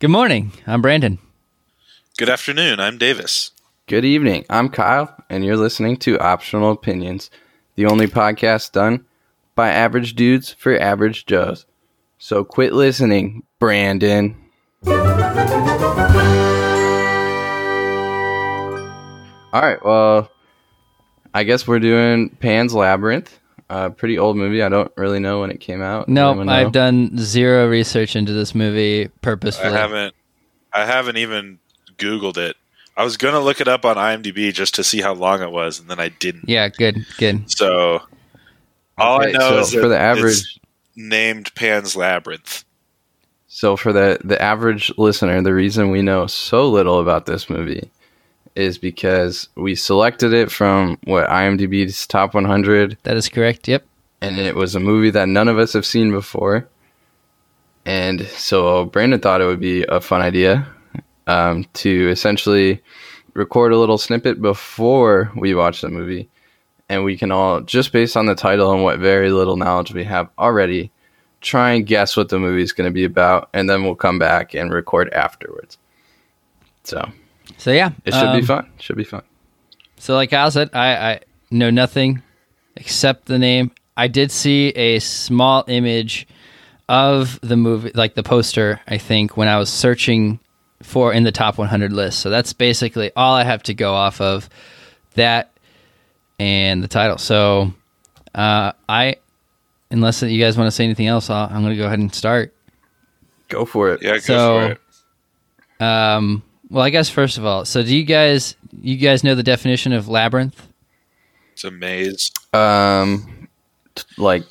Good morning. I'm Brandon. Good afternoon. I'm Davis. Good evening. I'm Kyle, and you're listening to Optional Opinions, the only podcast done by average dudes for average Joes. So quit listening, Brandon. All right. Well, I guess we're doing Pan's Labyrinth. A pretty old movie. I don't really know when it came out. No, Anyone know? I've done zero research into this movie I purposefully. haven't I haven't even Googled it. I was gonna look it up on IMDb just to see how long it was, and then I didn't. Yeah, good, good. So all Okay, I know so is for the it's average, named Pan's Labyrinth. so for the the average listener, the reason we know so little about this movie is because we selected it from what IMDb's top 100 That is correct. Yep. and it was a movie that none of us have seen before. And so Brandon thought it would be a fun idea um, to essentially record a little snippet before we watch the movie. And we can all, just based on the title and what very little knowledge we have already, try and guess what the movie is going to be about. And then we'll come back and record afterwards. So So yeah, it should um, be fun. Should be fun. So like Kyle said, I, I know nothing except the name. I did see a small image of the movie, like the poster. I think when I was searching for in the top 100 list. So that's basically all I have to go off of. That and the title. So uh, I, unless you guys want to say anything else, I'll, I'm going to go ahead and start. Go for it. Yeah, go for it. Um, well, I guess first of all, so do you guys you guys know the definition of labyrinth? It's a maze. Um, t- like,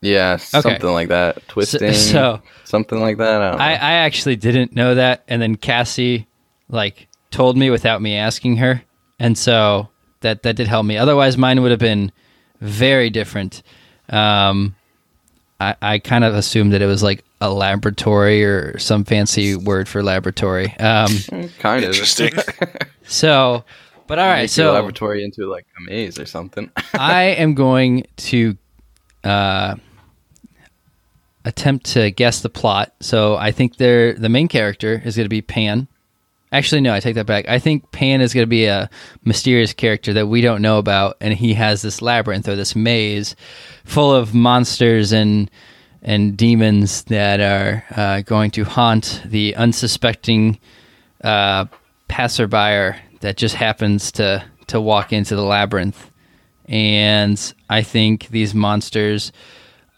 yeah, something like that. Twisting, so- something like that. I don't know. I, I actually didn't know that, and then Cassie like told me without me asking her, and so that that did help me. Otherwise, mine would have been very different. Um, I I kind of assumed that it was like a laboratory or some fancy word for laboratory. Um, kind of Interesting. so, but all right, Make your so laboratory into like a maze or something. I am going to uh, attempt to guess the plot. So I think they're, the main character is going to be Pan. Actually, no, I take that back. I think Pan is going to be a mysterious character that we don't know about, and he has this labyrinth or this maze full of monsters and and demons that are uh, going to haunt the unsuspecting uh, passerby that just happens to to walk into the labyrinth. And I think these monsters,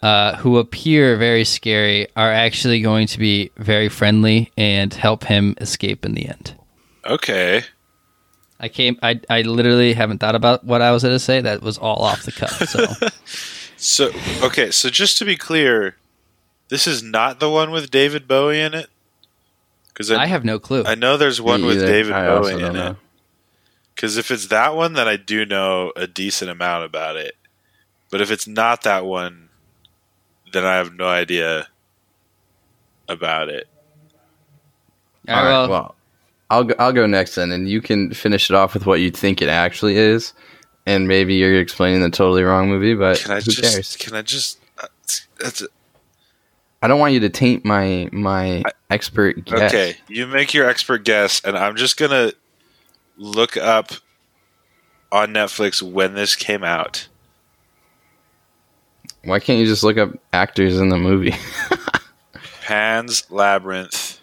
uh, who appear very scary, are actually going to be very friendly and help him escape in the end. okay. I came. I I literally haven't thought about what I was going to say. That was all off the cuff. So So okay, so just to be clear, this is not the one with David Bowie in it? Because I have no clue. I know there's one Me with either. David I Bowie in know. it. Because if it's that one, then I do know a decent amount about it. But if it's not that one, then I have no idea about it. All All right, right, well, well, I'll go, I'll go next then, and you can finish it off with what you think it actually is, and maybe you're explaining the totally wrong movie, but Can I who just? cares? Can I just? uh, That's I don't want you to taint my my expert guess. okay. You make your expert guess, and I'm just gonna look up on Netflix when this came out. Why can't you just look up actors in the movie? Pan's Labyrinth.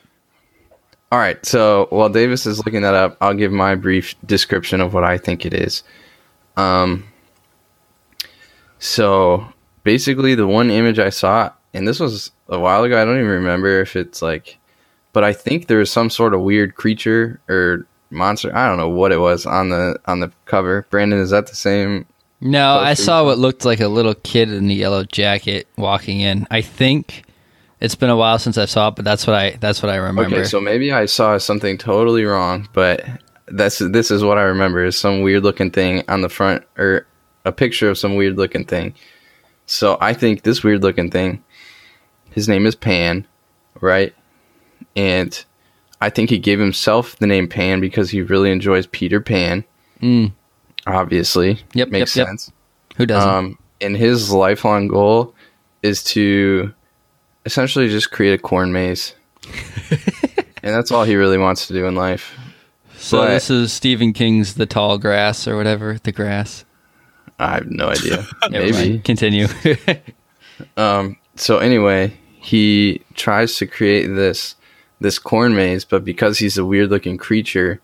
All right. So while Davis is looking that up, I'll give my brief description of what I think it is. Um. So basically, the one image I saw, and this was a while ago. I don't even remember if it's like, but I think there was some sort of weird creature or monster. I don't know what it was on the on the cover. Brandon, is that the same? no, I saw what looked like a little kid in a yellow jacket walking in. I think it's been a while since I saw it, but that's what I that's what I remember. Okay, so maybe I saw something totally wrong, but that's this is what I remember is some weird looking thing on the front or a picture of some weird looking thing. So I think this weird looking thing, his name is Pan, right? And I think he gave himself the name Pan because he really enjoys Peter Pan. Mm. Obviously, Yep, makes yep, yep. sense. Who doesn't? Um, and his lifelong goal is to essentially just create a corn maze. and that's all he really wants to do in life. So But- this is Stephen King's The Tall Grass or whatever. The Grass. I have no idea. Maybe. Continue. Um. So anyway, he tries to create this this corn maze, but because he's a weird looking creature,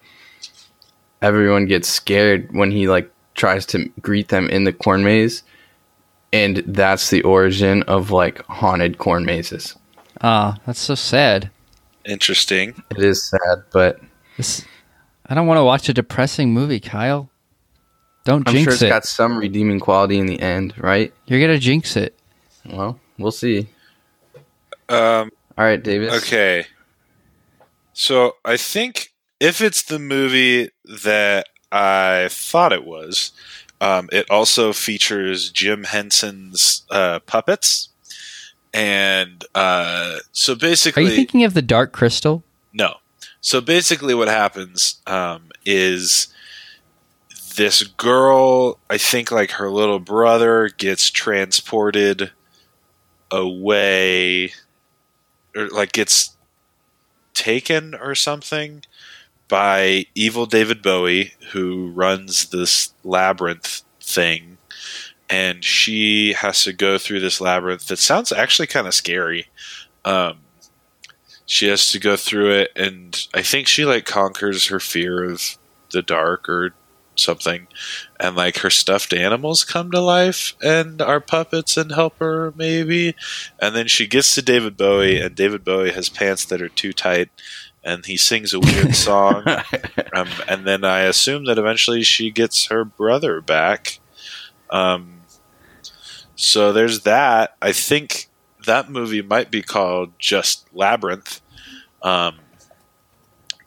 everyone gets scared when he like tries to greet them in the corn maze, and that's the origin of like haunted corn mazes. Ah, that's so sad. Interesting. It is sad, but This, I don't want to watch a depressing movie, Kyle. Don't I'm jinx sure it's it. got some redeeming quality in the end, right? You're gonna jinx it. Well, we'll see. Um, All right, Davis. okay. So I think if it's the movie that I thought it was, um, it also features Jim Henson's uh, puppets. And uh, so basically, Are you thinking of the Dark Crystal? No. So basically, what happens um, is this girl, I think like her little brother, gets transported away, or like gets taken or something by evil David Bowie, who runs this labyrinth thing. And she has to go through this labyrinth that sounds actually kind of scary. Um, she has to go through it and i think she like conquers her fear of the dark or something and like her stuffed animals come to life and are puppets and help her maybe. And then she gets to david bowie and david bowie has pants that are too tight and he sings a weird song. Um, and then i assume that eventually she gets her brother back. Um, so there's that. I think that movie might be called just Labyrinth. Um,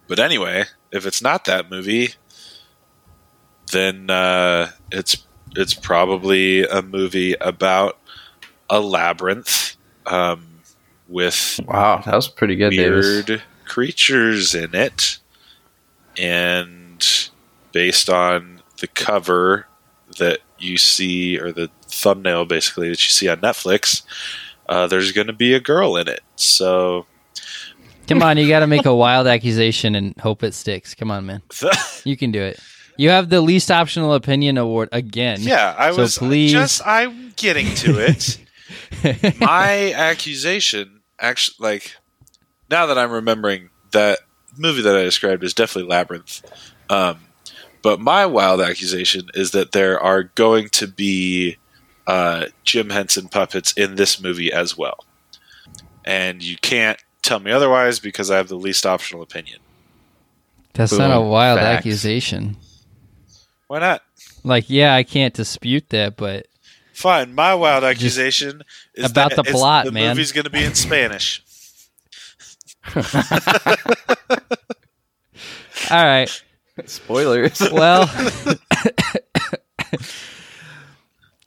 but anyway, if it's not that movie, then uh, it's it's probably a movie about a labyrinth um, with Wow, that was pretty good, Davis. weird creatures in it, and based on the cover that you see or the thumbnail basically that you see on Netflix, uh, there's going to be a girl in it. So Come on, you got to make a wild accusation and hope it sticks. Come on, man. You can do it. You have the least optional opinion award again. yeah, I So was please- just I'm getting to it. My accusation actually like now that I'm remembering that movie that I described is definitely Labyrinth. Um, but my wild accusation is that there are going to be uh, Jim Henson puppets in this movie as well. And you can't tell me otherwise because I have the least optional opinion. That's not a wild Facts. accusation. Why not? Like, yeah, I can't dispute that, but Fine. My wild accusation is about that the it's- plot, the man. movie's going to be in Spanish. all right. Spoilers. Well,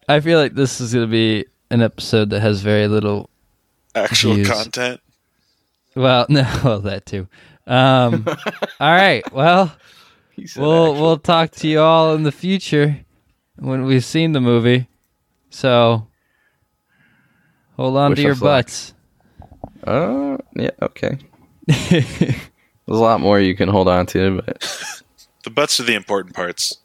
I feel like this is going to be an episode that has very little. Actual Views. content. Well, no, well, that too. Um, all right. Well, we'll we'll talk to you all in the future when we've seen the movie. So hold on Wish to your us luck. butts. Uh, yeah, okay. There's a lot more you can hold on to, but The butts are the important parts.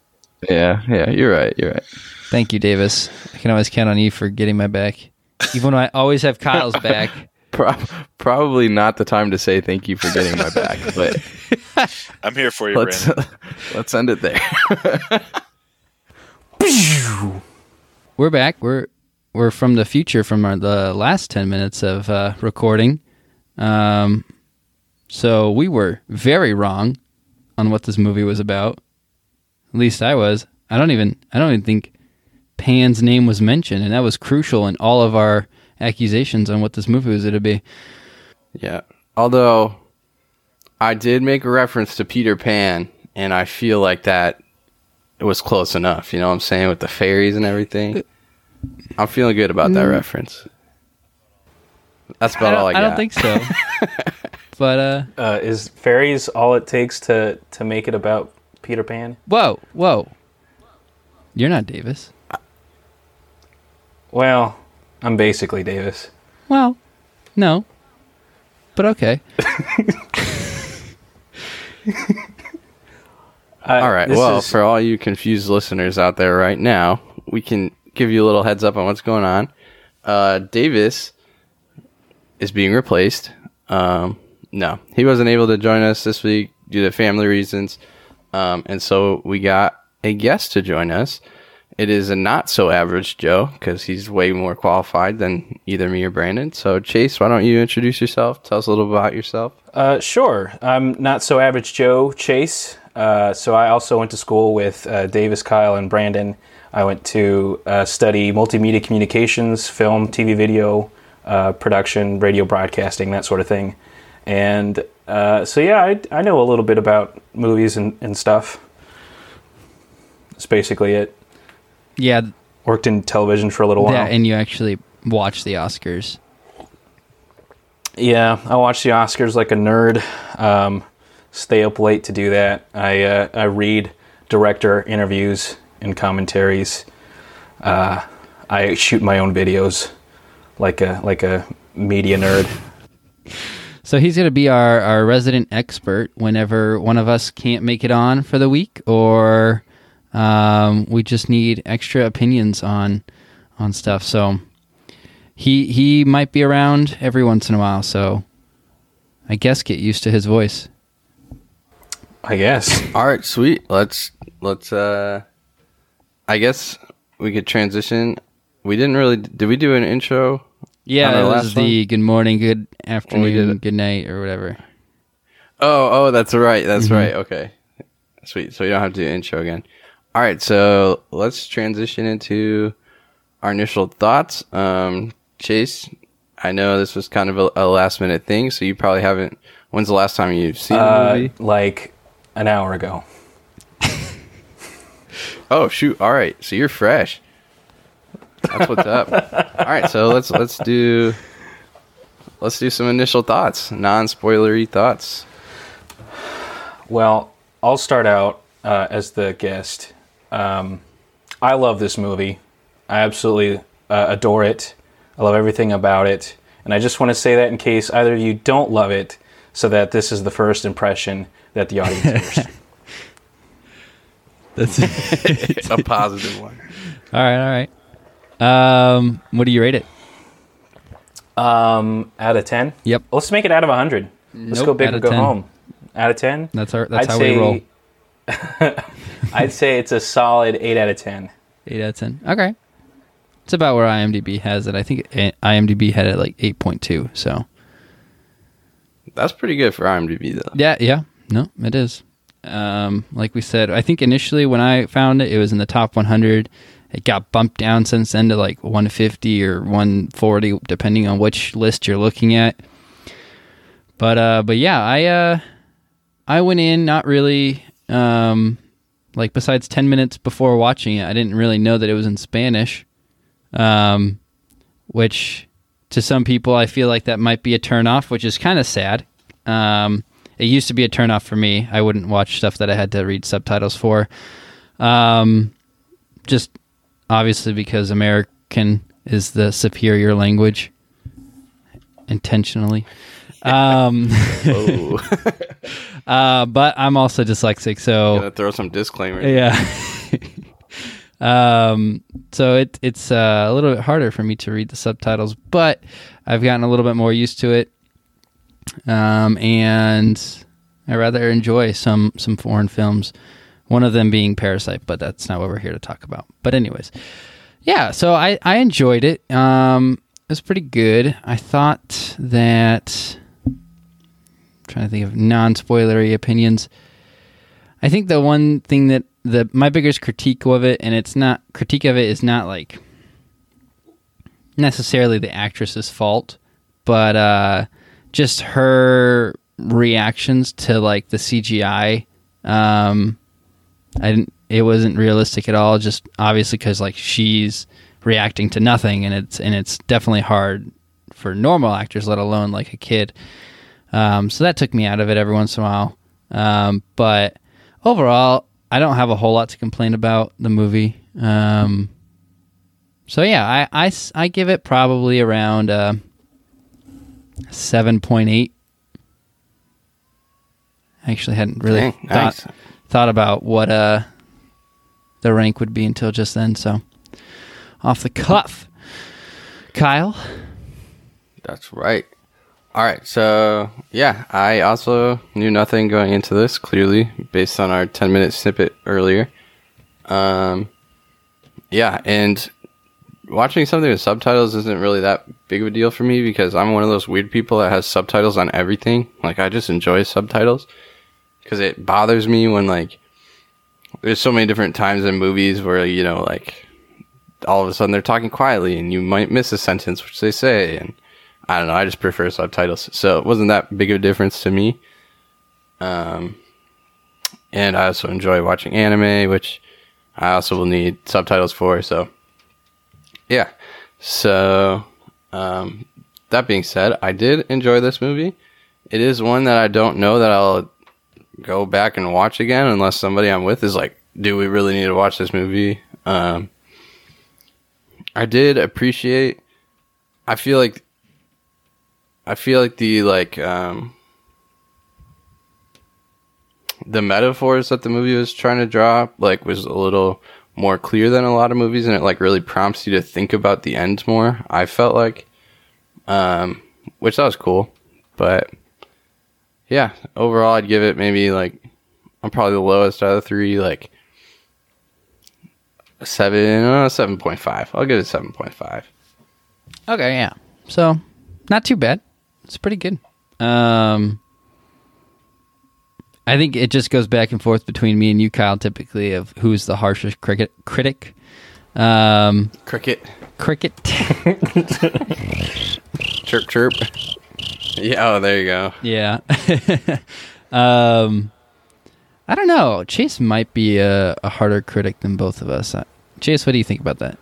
yeah, yeah, you're right. You're right. Thank you, Davis. I can always count on you for getting my back, even when I always have Kyle's back. Pro- probably not the time to say thank you for getting my back, but I'm here for you, let's Brandon. let's end it there. We're back. We're we're from the future from our, the last ten minutes of uh, recording. Um, so we were very wrong on what this movie was about. At least I was. I don't even. I don't even think Pan's name was mentioned, and that was crucial in all of our accusations on what this movie was going to be. yeah. Although I did make a reference to Peter Pan, and I feel like that it was close enough. You know what I'm saying with the fairies and everything. I'm feeling good about that reference. That's about don't, all I got. I don't think so. but uh, Uh, is fairies all it takes to to make it about Peter Pan? whoa, whoa! You're not Davis. Well, I'm basically Davis. Well, no, but okay. Uh, All right. Well, is- for all you confused listeners out there right now, we can give you a little heads up on what's going on. Uh, Davis is being replaced. Um, no, he wasn't able to join us this week due to family reasons. Um, and so we got a guest to join us. It is a not so average Joe because he's way more qualified than either me or Brandon. So, Chase, why don't you introduce yourself? Tell us a little about yourself. Uh, sure. I'm not so average Joe Chase. Uh, so I also went to school with uh, Davis, Kyle, and Brandon. I went to uh, study multimedia communications, film, TV, video, uh, production, radio broadcasting, that sort of thing. And uh, so, yeah, I, I know a little bit about movies and, and stuff. That's basically it. Yeah, Worked in television for a little while. yeah, and you actually watch the Oscars. Yeah, I watch the Oscars like a nerd. Um, stay up late to do that. I uh, I read director interviews and commentaries. Uh, I shoot my own videos, like a like a media nerd. So he's going to be our, our resident expert whenever one of us can't make it on for the week, or um, we just need extra opinions on on stuff. So he he might be around every once in a while. So I guess get used to his voice. I guess. All right, sweet. Let's let's uh I guess we could transition. We didn't really did we do an intro? Yeah, On our it was the good morning, good afternoon, good night, or whatever. Oh, oh, that's right. That's right. Okay. Sweet. So we don't have to do an intro again. All right, so let's transition into our initial thoughts. Um Chase, I know this was kind of a, a last minute thing, so you probably haven't when's the last time you've seen the Uh, movie? like an hour ago. Oh shoot! All right, so you're fresh. That's what's up. All right, so let's let's do let's do some initial thoughts, non-spoilery thoughts. Well, I'll start out uh, as the guest. Um, I love this movie. I absolutely uh, adore it. I love everything about it. And I just want to say that in case either of you don't love it, so that this is the first impression that the audience hears. That's A positive one. all right. All right. Um, what do you rate it? um, out of 10? Yep. Let's make it out of 100. Let's go big out or go 10. home. Out of 10? That's our. That's I'd how say, we roll. I'd say it's a solid 8 out of 10. Eight out of ten. Okay. It's about where IMDb has it. I think IMDb had it like eight point two. So That's pretty good for IMDb though. yeah, yeah. No, it is. Um, like we said, I think initially when I found it, it was in the top 100. It got bumped down since then to like 150 or 140, depending on which list you're looking at. But uh, but yeah, I uh, I went in not really um, like besides 10 minutes before watching it, I didn't really know that it was in Spanish. Um, which to some people I feel like that might be a turnoff, which is kind of sad. Um, it used to be a turnoff for me. I wouldn't watch stuff that I had to read subtitles for. Um, just obviously because American is the superior language intentionally. Um, uh, but I'm also dyslexic, so gonna throw some disclaimers. yeah. um, so it it's uh, a little bit harder for me to read the subtitles, but I've gotten a little bit more used to it. Um, and I rather enjoy some some foreign films. One of them being Parasite, but that's not what we're here to talk about. But anyways, yeah. So I I enjoyed it. Um, it was pretty good. I thought that. Trying to think of non-spoilery opinions. I think the one thing that the my biggest critique of it, and it's not critique of it is not like necessarily the actress's fault, but uh, just her reactions to like the CGI. Um, I didn't. It wasn't realistic at all. Just obviously because like she's reacting to nothing, and it's and it's definitely hard for normal actors, let alone like a kid. Um, so that took me out of it every once in a while. Um, but overall, I don't have a whole lot to complain about the movie. Um, so yeah, I I give it probably around uh, seven point eight I actually hadn't really Dang, thought nice. thought about what uh the rank would be until just then. So off the cuff, Kyle. That's right. All right. So, yeah, I also knew nothing going into this, clearly, based on our 10 minute snippet earlier. Um, yeah, and watching something with subtitles isn't really that big of a deal for me because I'm one of those weird people that has subtitles on everything. Like, I just enjoy subtitles because it bothers me when, like, there's so many different times in movies where, you know, like, all of a sudden they're talking quietly and you might miss a sentence which they say and I don't know, I just prefer subtitles. So it wasn't that big of a difference to me. Um and I also enjoy watching anime, which I also will need subtitles for, so yeah. So um that being said, I did enjoy this movie. It is one that I don't know that I'll go back and watch again unless somebody I'm with is like, do we really need to watch this movie? Um I did appreciate. I feel like. I feel like the like um, the metaphors that the movie was trying to draw like was a little more clear than a lot of movies, and it like really prompts you to think about the end more. I felt like, um, which that was cool, but yeah, overall I'd give it maybe like I'm probably the lowest out of the three, like seven, uh, seven point five. I'll give it seven point five. Okay, yeah. So not too bad. It's pretty good. Um I think it just goes back and forth between me and you, Kyle, typically of who's the harshest cricket critic. Um Cricket, cricket. chirp, chirp. Yeah, oh, there you go. yeah. um I don't know. Chase might be a, a harder critic than both of us. Uh, Chase, what do you think about that?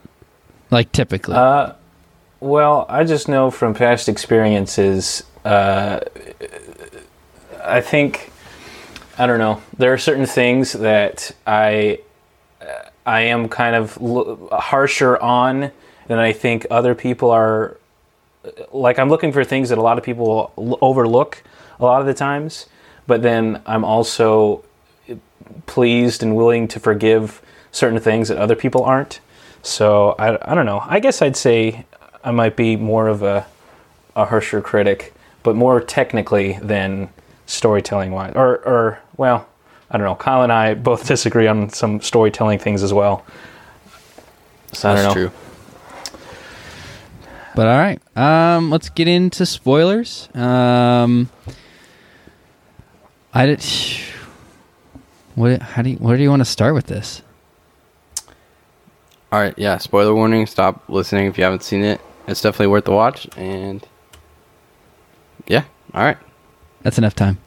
Like typically. Uh, well, I just know from past experiences. Uh, I think I don't know. There are certain things that I I am kind of l- harsher on than I think other people are. Like I'm looking for things that a lot of people l- overlook a lot of the times, but then I'm also pleased and willing to forgive certain things that other people aren't. So I, I don't know. I guess I'd say I might be more of a a harsher critic, but more technically than storytelling wise. Or or well, I don't know. Kyle and I both disagree on some storytelling things as well. So I don't That's know. true. But all right, um, let's get into spoilers. Um, I did. What? How do you? Where do you want to start with this? All right, yeah. Spoiler warning. Stop listening if you haven't seen it. It's definitely worth the watch. And yeah, all right. That's enough time.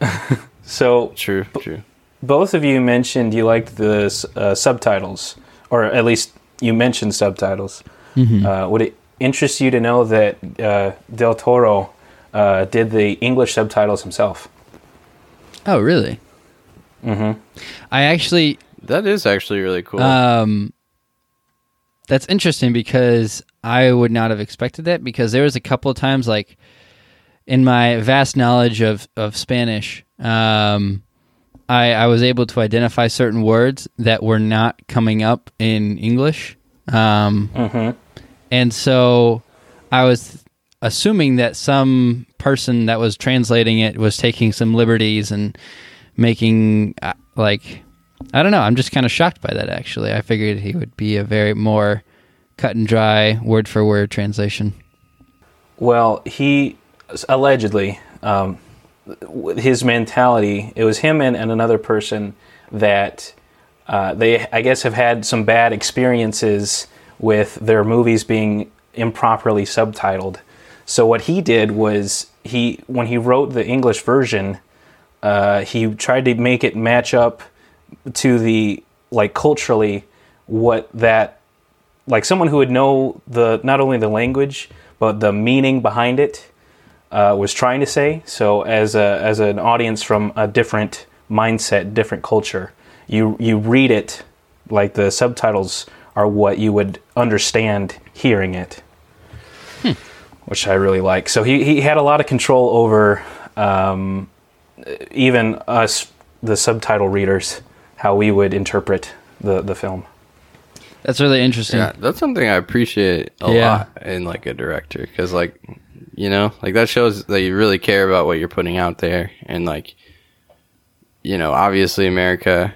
So True, true. both of you mentioned you liked the uh, subtitles, or at least you mentioned subtitles. Uh, would it interest you to know that uh, Del Toro uh, did the English subtitles himself? Oh, really? Mm-hmm. I actually That is actually really cool. Um, that's interesting because I would not have expected that because there was a couple of times like in my vast knowledge of of Spanish, um, I I was able to identify certain words that were not coming up in English. Um, and so I was assuming that some person that was translating it was taking some liberties and making uh, like I don't know. I'm just kind of shocked by that. Actually, I figured he would be a very more cut and dry, word for word translation. Well, he allegedly, um, his mentality, it was him and, and another person that uh, they, I guess, have had some bad experiences with their movies being improperly subtitled. So what he did was he, when he wrote the English version, uh, he tried to make it match up to the like culturally what that like someone who would know the not only the language but the meaning behind it uh, was trying to say. So as a as an audience from a different mindset, different culture, you you read it like the subtitles are what you would understand hearing it, which I really like. So he he had a lot of control over. Um, even us, the subtitle readers, how we would interpret the the film. That's really interesting. Yeah, that's something I appreciate a Yeah. lot in like a director because like you know like that shows that you really care about what you're putting out there and like you know obviously America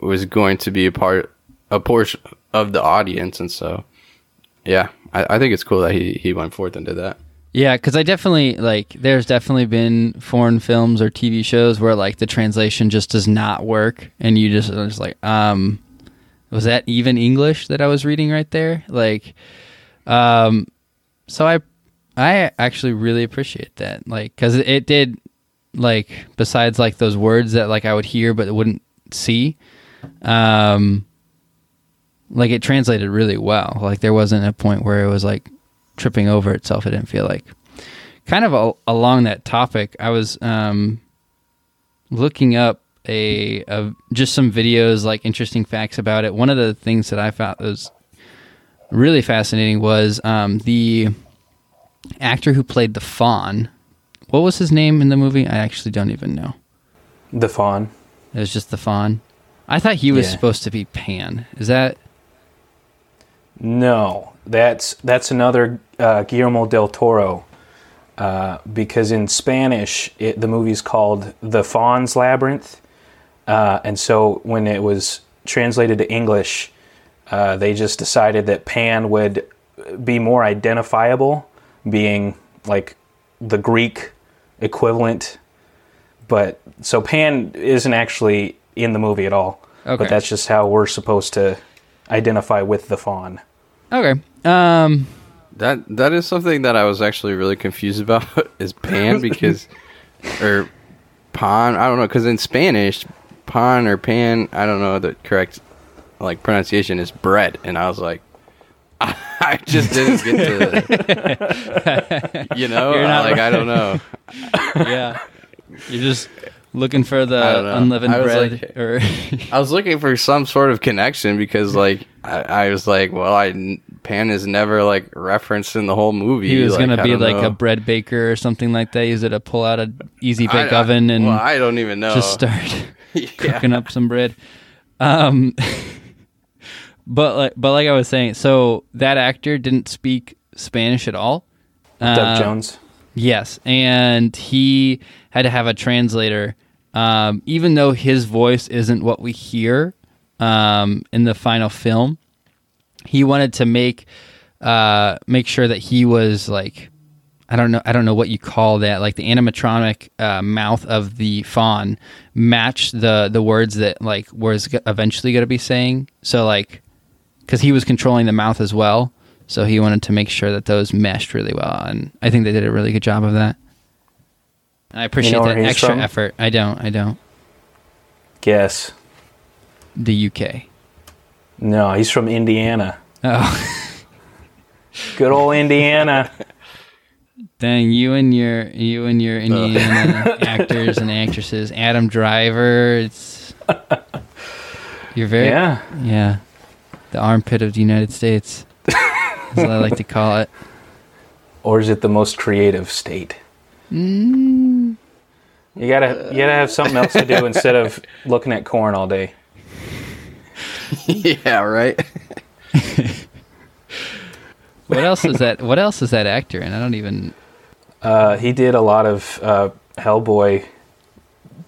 was going to be a part a portion of the audience and so yeah I, I think it's cool that he he went forth and did that. Yeah, because I definitely like. There's definitely been foreign films or TV shows where like the translation just does not work, and you just are just like, um, was that even English that I was reading right there? Like, um, so I, I actually really appreciate that, like, because it, it did, like, besides like those words that like I would hear but wouldn't see, um, like it translated really well. Like there wasn't a point where it was like tripping over itself. It didn't feel like. Kind of a, along that topic, I was um, looking up a, a just some videos, like interesting facts about it. One of the things that I found was really fascinating was um, the actor who played the fawn. What was his name in the movie? I actually don't even know. The fawn. It was just the fawn. I thought he was Yeah. supposed to be Pan. Is that No, that's that's another uh, Guillermo del Toro. Uh, because in Spanish, it, the movie's called The Fawn's Labyrinth, uh, and so when it was translated to English, uh, they just decided that Pan would be more identifiable, being like the Greek equivalent. But so Pan isn't actually in the movie at all. Okay. But that's just how we're supposed to identify with the fawn. okay? Um, That that is something that I was actually really confused about is pan because or pan I don't know because in Spanish pan or pan I don't know the correct like pronunciation is bread. And I was like I just didn't get to you know? Like I don't know. Yeah, you're just looking for the unleavened bread, like- or I was looking for some sort of connection because like I, I was like well I pan is never like referenced in the whole movie. He was like, gonna be like know. a bread baker or something like that. It to pull out a easy bake I- oven and well I don't even know. just start Yeah. cooking up some bread. Um, but like, but like I was saying, so that actor didn't speak Spanish at all. Doug Uh, Jones. Yes, and he had to have a translator, um, even though his voice isn't what we hear um, in the final film. He wanted to make uh, make sure that he was like I don't know I don't know what you call that like the animatronic uh, mouth of the fawn matched the the words that like was eventually going to be saying. So like because he was controlling the mouth as well. So he wanted to make sure that those meshed really well, and I think they did a really good job of that. And I appreciate where that extra from? effort. I don't. I don't. Guess. The UK. No, he's from Indiana. Oh, Good old Indiana. dang! You and your you and your Indiana actors and actresses. Adam Driver. It's you're very Yeah. yeah. The armpit of the United States. That's what I like to call it. Or is it the most creative state? Mm. You gotta you gotta have something else to do instead of looking at corn all day. yeah right What else is that? What else is that actor in? I don't even. Uh, he did a lot of uh, Hellboy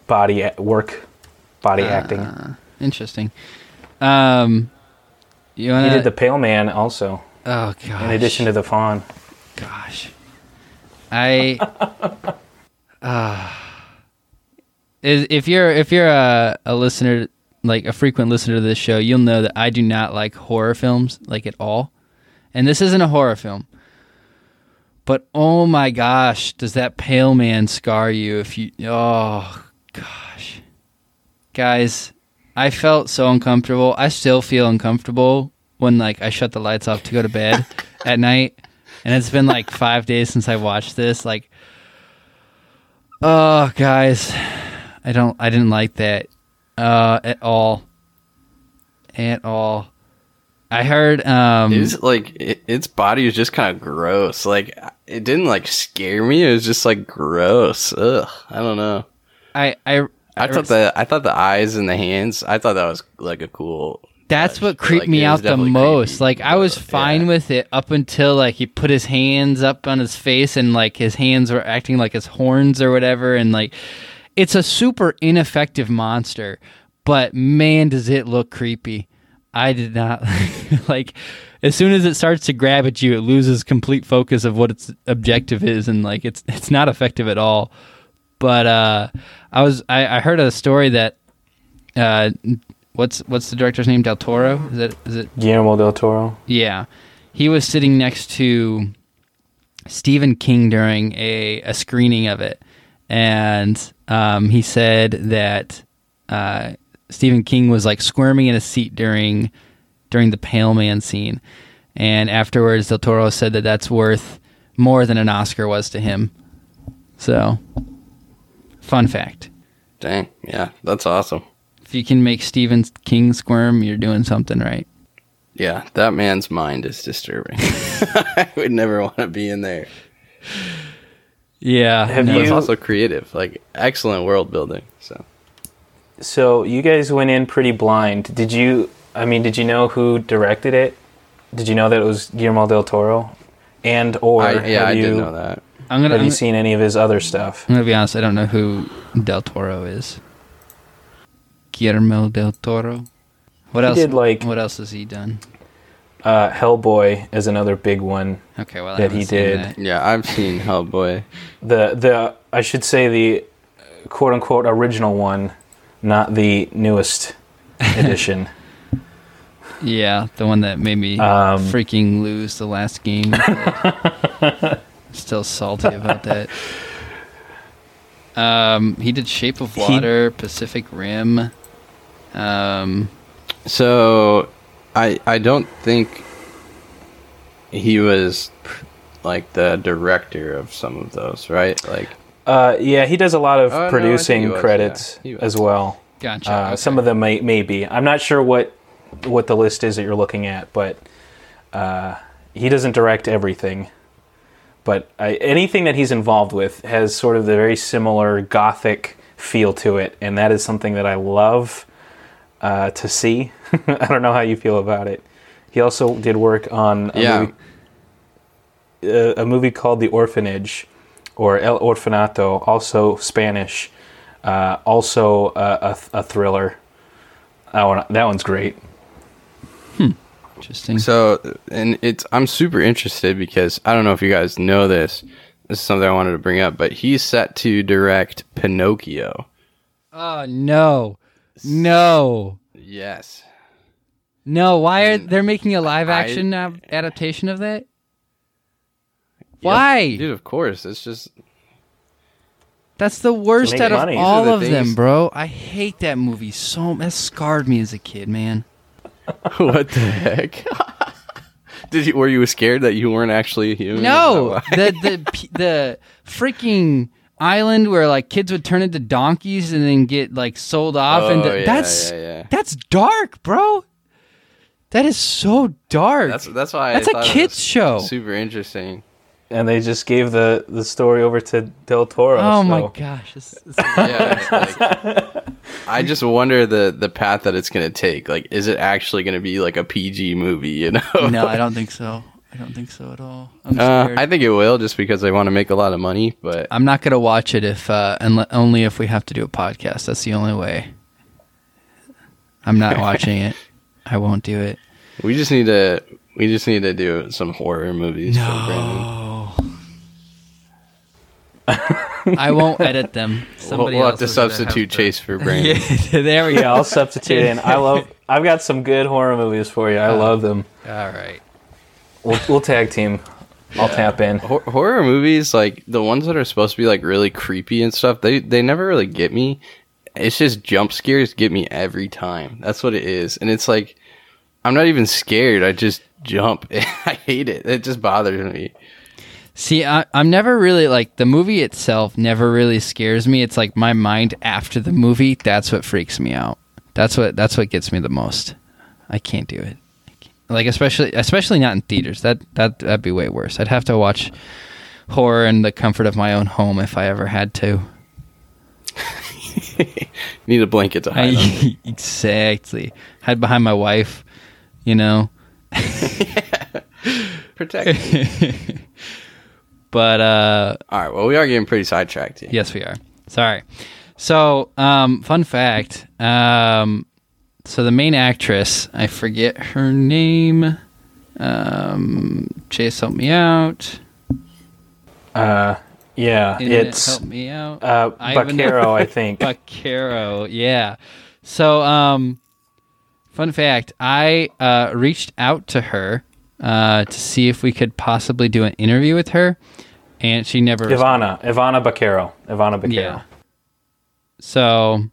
body a- work, body acting. Uh, interesting. Um, you wanna? He did the Pale Man also, Oh gosh. in addition to the Fawn. gosh, I. uh, is if you're if you're a, a listener like a frequent listener to this show, you'll know that I do not like horror films like at all, and this isn't a horror film. But oh my gosh, does that pale man scar you if you oh gosh. Guys, I felt so uncomfortable. I still feel uncomfortable when like I shut the lights off to go to bed at night. And it's been like 5 days since I watched this like Oh, guys. I don't I didn't like that uh at all. At all. I heard um It was like it, its body was just kind of gross. Like it didn't like scare me. It was just like gross. Ugh. I don't know. I I I thought the I thought the eyes and the hands. I thought that was like a cool. That's what touch, but, creeped like, me out the most. creepy, Like I was fine yeah. with it up until like he put his hands up on his face and like his hands were acting like his horns or whatever and like it's a super ineffective monster, but man does it look creepy. I did not like as soon as it starts to grab at you, it loses complete focus of what its objective is and like it's it's not effective at all. But uh I was I, I heard a story that uh what's what's the director's name? Del Toro? Is it is it Guillermo del Toro. yeah. He was sitting next to Stephen King during a, a screening of it. And um, he said that uh, Stephen King was like squirming in a seat during during the Pale Man scene. And afterwards, Del Toro said that that's worth more than an Oscar was to him. So, fun fact. Dang, yeah, that's awesome. If you can make Stephen King squirm, you're doing something right. Yeah, that man's mind is disturbing. I would never want to be in there. Yeah. Have you- it's also creative, like excellent world building. So So you guys went in pretty blind. Did you? I mean, did you know who directed it? Did you know that it was Guillermo del Toro? And or I, yeah, have I you, didn't know that. I'm gonna. Have I'm, you seen any of his other stuff? I'm gonna be honest. I don't know who Del Toro is. Guillermo del Toro. What else? did, like- What else has he done? Uh, Hellboy is another big one. Okay, well That haven't he seen did. that. Yeah, I've seen Hellboy. The the I should say the quote unquote original one, not the newest edition. Yeah, the one that made me Um, freaking lose the last game. Still salty about that. Um, he did Shape of He- Water, Pacific Rim. Um, So, I I don't think he was like the director of some of those, right? Like, Uh, yeah, he does a lot of Oh, no, I think producing he was, credits yeah. As well. gotcha. Uh, okay. Some of them may, may be. I'm not sure what what the list is that you're looking at, but uh, he doesn't direct everything. But I, anything that he's involved with has sort of the very similar gothic feel to it, and that is something that I love uh, to see. I don't know how you feel about it. He also did work on a, Yeah. movie, uh, a movie called The Orphanage or El Orfanato, also Spanish, uh, also uh, a, a thriller. That one, that one's great. Interesting. so and it's I'm super interested because I don't know if you guys know this. This is something I wanted to bring up, but he's set to direct Pinocchio. oh no, no, Yes. no! Why are And they're making a live action av- adaptation of that? Why? Dude, of course. It's just That's the worst out of money. These all the of them, bro. I hate that movie so. That scarred me as a kid, man. what the heck? Did you were you scared that you weren't actually a human? No, Is that why? the the the freaking island where like kids would turn into donkeys and then get like sold off, and Oh, yeah, that's yeah, yeah. that's dark, bro. That is so dark. That's that's why That's I a thought it kids was show. Super interesting. And they just gave the, the story over to Del Toro. oh my gosh, this, this- Yeah, it's like, I just wonder the the path that it's gonna take. Like, is it actually gonna be like a PG movie? You know? no, I don't think so. I don't think so at all. I'm Uh. I think it will, just because they want to make a lot of money. But I'm not gonna watch it if uh, unle- only if we have to do a podcast. That's the only way. I'm not watching it. I won't do it. we just need to we just need to do some horror movies. for Brandon. I won't edit them. We'll, we'll have else to gonna substitute have Chase for Brandon. Yeah, there we go. Yeah, I'll substitute in. I love. I've got some good horror movies for you. I uh, love them. All right. We'll, we'll tag team. I'll tap in. Hor- horror movies, like the ones that are supposed to be like really creepy and stuff, they they never really get me. It's just jump scares get me every time. That's what it is, and it's like I'm not even scared. I just jump. I hate it. It just bothers me. See, I, I'm never really like the movie itself. Never really scares me. It's like my mind after the movie. That's what freaks me out. That's what that's what gets me the most. I can't do it. Can't- Like especially especially not in theaters. That that that'd be way worse. I'd have to watch horror in the comfort of my own home if I ever had to. Need a blanket to hide. I, exactly. Hide behind my wife, you know. Protect. But uh All right. Well, we are getting pretty sidetracked. Here. yes we are. Sorry. So, um fun fact. Um so the main actress, I forget her name. Um Chase help me out. Uh, yeah, Internet, it's help me out. uh, Ivan- Baquero, I think. Baquero, yeah. So, um, fun fact: I uh, reached out to her uh, to see if we could possibly do an interview with her, and she never. Ivana, Ivana Baquero, Ivana Baquero. Yeah. So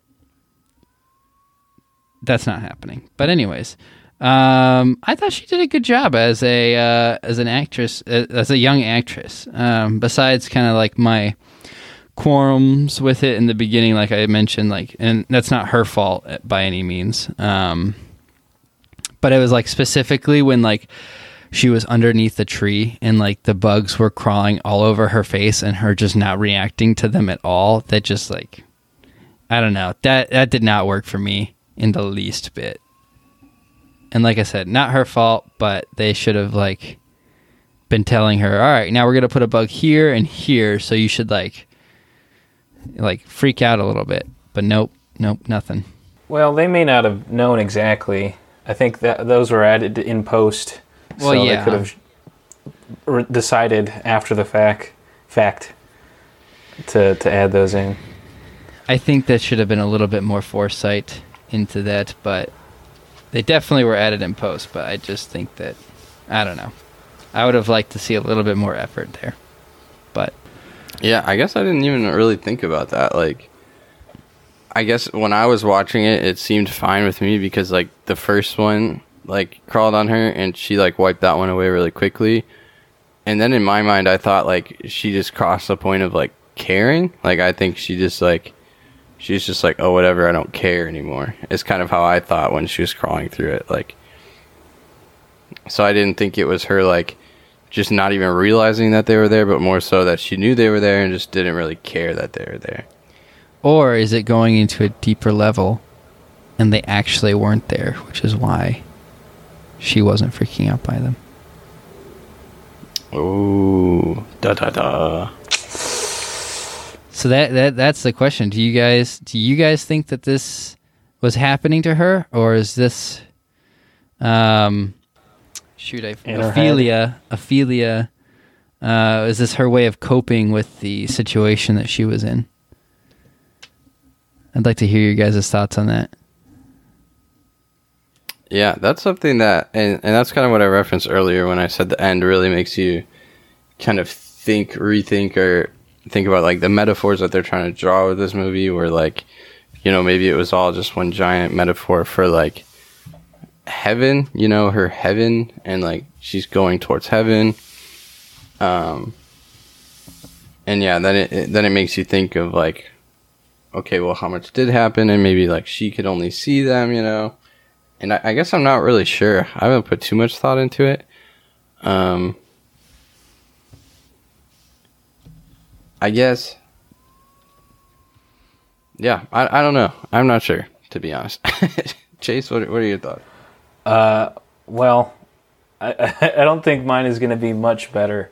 that's not happening. But anyways, um, I thought she did a good job as a uh, as an actress, uh, as a young actress. Um, besides, kind of like my quorums with it in the beginning, like I mentioned, like, and that's not her fault by any means. Um, but it was like specifically when like she was underneath the tree and like the bugs were crawling all over her face and her just not reacting to them at all. That just like i don't know. That that did not work for me in the least bit. And like i said not her fault but they should have like been telling her all right now we're gonna put a bug here and here so you should like like freak out a little bit. But nope nope nothing. Well, they may not have known exactly. I think that those were added in post, so Well, they yeah. could have re- decided after the fact fact to to add those in. I think that should have been a little bit more foresight into that, but they definitely were added in post. But I just think that I don't know. I would have liked to see a little bit more effort there, but Yeah, I guess I didn't even really think about that. Like, I guess when I was watching it, it seemed fine with me because like the first one like crawled on her and she like wiped that one away really quickly. And then in my mind, I thought like she just crossed the point of like caring. Like I think she just like she's just like oh whatever, I don't care anymore. It's kind of how I thought when she was crawling through it. Like, so I didn't think it was her like just not even realizing that they were there, but more so that she knew they were there and just didn't really care that they were there. or is it going into a deeper level, and they actually weren't there, which is why she wasn't freaking out by them. Oh, da da da. So that that that's the question. Do you guys do you guys think that this was happening to her, or is this, um, shoot, I In her Ofelia Ofelia, uh, is this her way of coping with the situation that she was in? I'd like to hear your guys' thoughts on that. Yeah, that's something that, and, and that's kind of what I referenced earlier when I said the end really makes you kind of think, rethink, or think about like the metaphors that they're trying to draw with this movie, where like, you know, maybe it was all just one giant metaphor for like heaven, you know, her heaven, and like she's going towards heaven. Um, and yeah, then it, it then it makes you think of like, okay, well, how much did happen, and maybe like she could only see them, you know and I, I guess I'm not really sure. I haven't put too much thought into it. Um, I guess, yeah, I, I don't know. I'm not sure to be honest. Chase, what what are your thoughts? Well, I, I don't think mine is going to be much better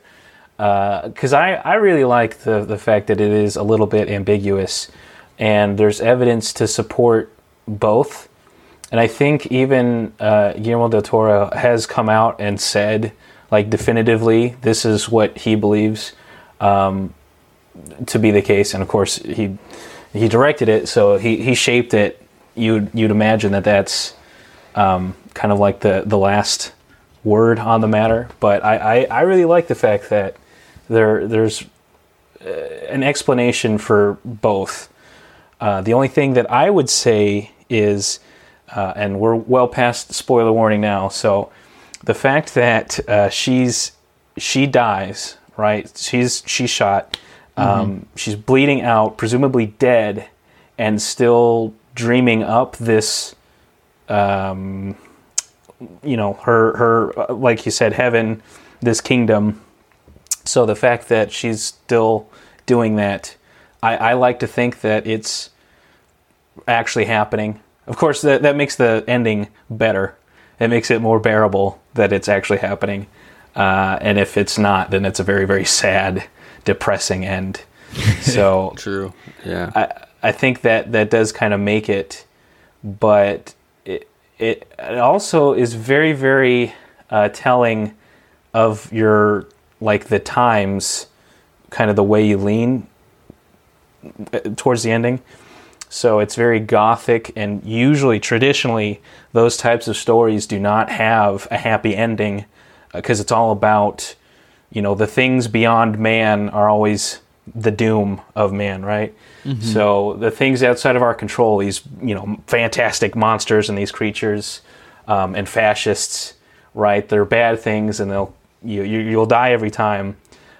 because I, I really like the, the fact that it is a little bit ambiguous and there's evidence to support both. And I think even uh, Guillermo del Toro has come out and said, like, definitively, this is what he believes um, to be the case. And of course, he he directed it, so he, he shaped it. You'd you'd imagine that that's um, kind of like the the last word on the matter. But I, I, I really like the fact that there there's uh, an explanation for both. Uh, the only thing that I would say is, uh, and we're well past spoiler warning now, so the fact that uh, she's she dies, right? She's she's shot. Um, She's bleeding out, presumably dead, and still dreaming up this um, you know her her uh, like you said heaven this kingdom so the fact that she's still doing that i, I like to think that it's actually happening. Of course, that that makes the ending better. It makes it more bearable that it's actually happening. Uh, and if it's not, then it's a very very sad, depressing end. So True. Yeah. I, I think that that does kind of make it, but it, it, it also is very, very uh, telling of your, like the times, kind of the way you lean uh, towards the ending. So it's very gothic, and usually, traditionally, those types of stories do not have a happy ending because it's all about, you know, the things beyond man are always the doom of man, right? So the things outside of our control, these you know fantastic monsters and these creatures um, and fascists, right? They're bad things, and they'll you, you you'll die every time.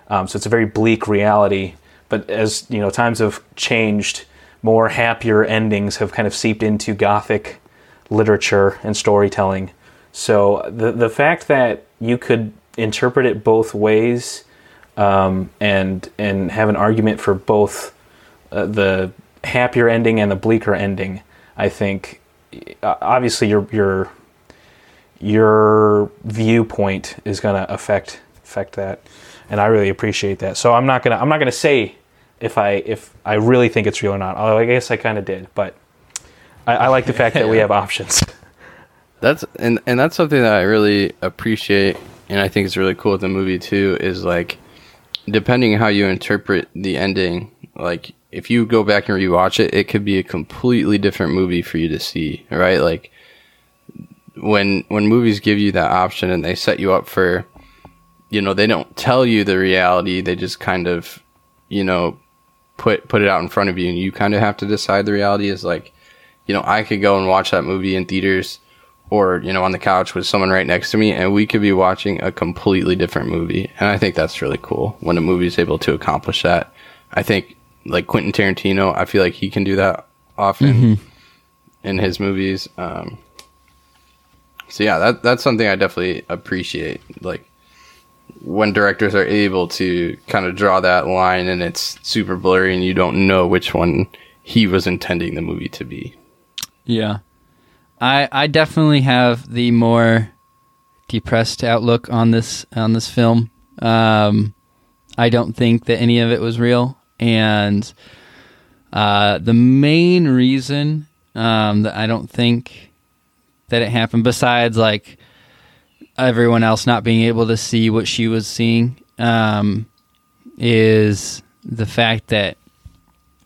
Um, so it's a very bleak reality. But as you know, times have changed. More happier endings have kind of seeped into Gothic literature and storytelling. So the the fact that you could interpret it both ways um, and and have an argument for both uh, the happier ending and the bleaker ending, I think uh, obviously your your your viewpoint is going to affect affect that, and I really appreciate that. So I'm not gonna I'm not gonna say if I if I really think it's real or not. Although I guess I kind of did, but I, I like the fact that we have options. That's and and that's something that I really appreciate, and I think it's really cool with the movie too. Is like, depending how you interpret the ending, like if you go back and rewatch it, it could be a completely different movie for you to see, right? Like when when movies give you that option and they set you up for, you know, they don't tell you the reality, they just kind of, you know, put put it out in front of you, and you kind of have to decide the reality. Is like, you know, I could go and watch that movie in theaters or you know on the couch with someone right next to me and we could be watching a completely different movie. And i think that's really cool when a movie is able to accomplish that. I think like quentin tarantino i feel like he can do that often in his movies. Um, so yeah that, that's something i definitely appreciate like when directors are able to kind of draw that line and it's super blurry and you don't know which one he was intending the movie to be Yeah. I I definitely have the more depressed outlook on this on this film. Um I don't think that any of it was real and uh the main reason um that I don't think that it happened besides like everyone else not being able to see what she was seeing um is the fact that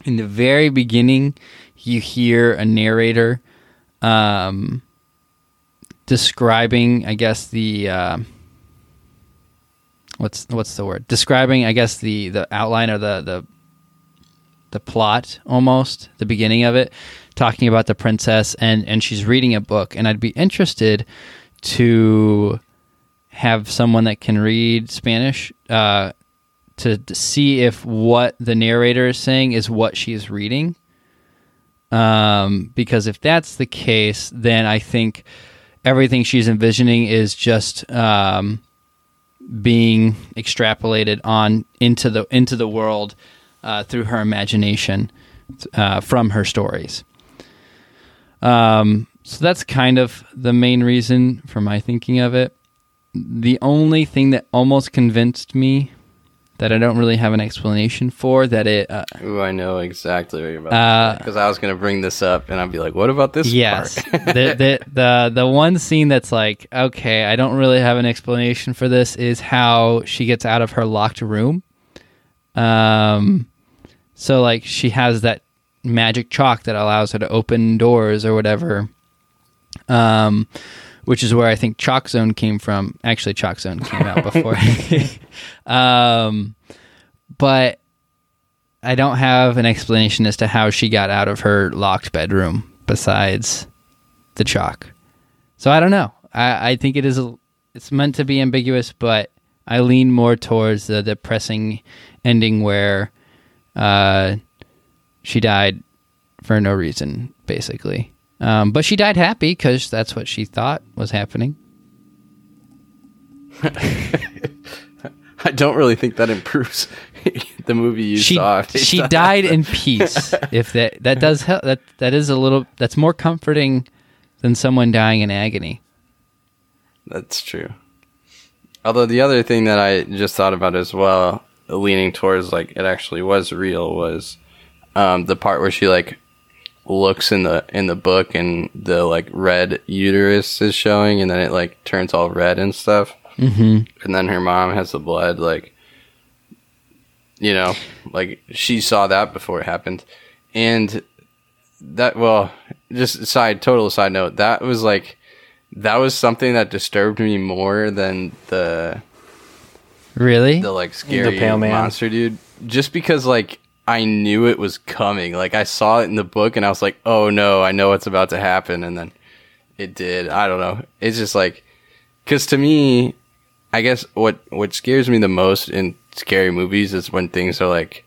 in the very beginning you hear a narrator um, describing, I guess the uh, what's what's the word? Describing, I guess the the outline or the the the plot almost the beginning of it, talking about the princess and and she's reading a book, and I'd be interested to have someone that can read Spanish uh, to, to see if what the narrator is saying is what she's reading um, because if that's the case, then I think everything she's envisioning is just um, being extrapolated on into the into the world uh, through her imagination uh, from her stories. Um, so that's kind of the main reason for my thinking of it. The only thing that almost convinced me that I don't really have an explanation for that it uh, Ooh, I know exactly what you're Uh, about. Because I was going to bring this up, and I'd be like, "What about this Yes, part?" the, the the the one scene that's like, okay, I don't really have an explanation for this is how she gets out of her locked room. Um, so like she has that magic chalk that allows her to open doors or whatever. Um, which is where I think Chalk Zone came from. Actually, Chalk Zone came out before. um, but I don't have an explanation as to how she got out of her locked bedroom besides the chalk. So I don't know. I, I think it is a, it's meant to be ambiguous, but I lean more towards the depressing ending where uh, she died for no reason, basically. Um, but she died happy because that's what she thought was happening. I don't really think that improves the movie you she saw. she died in peace. If that that does help, that that is a little that's more comforting than someone dying in agony. That's true. Although the other thing that I just thought about as well, leaning towards like it actually was real, was um, the part where she like looks in the in the book and the like red uterus is showing, and then it like turns all red and stuff, Mm-hmm. and then her mom has the blood like. You know, like she saw that before it happened, and that well, just side total side note that was like that was something that disturbed me more than the Really? the like scary pale man. monster dude just because like I knew it was coming. Like I saw it in the book and I was like oh no I know what's about to happen. And then it did. I don't know. It's just like cuz to me I guess what what scares me the most in scary movies is when things are like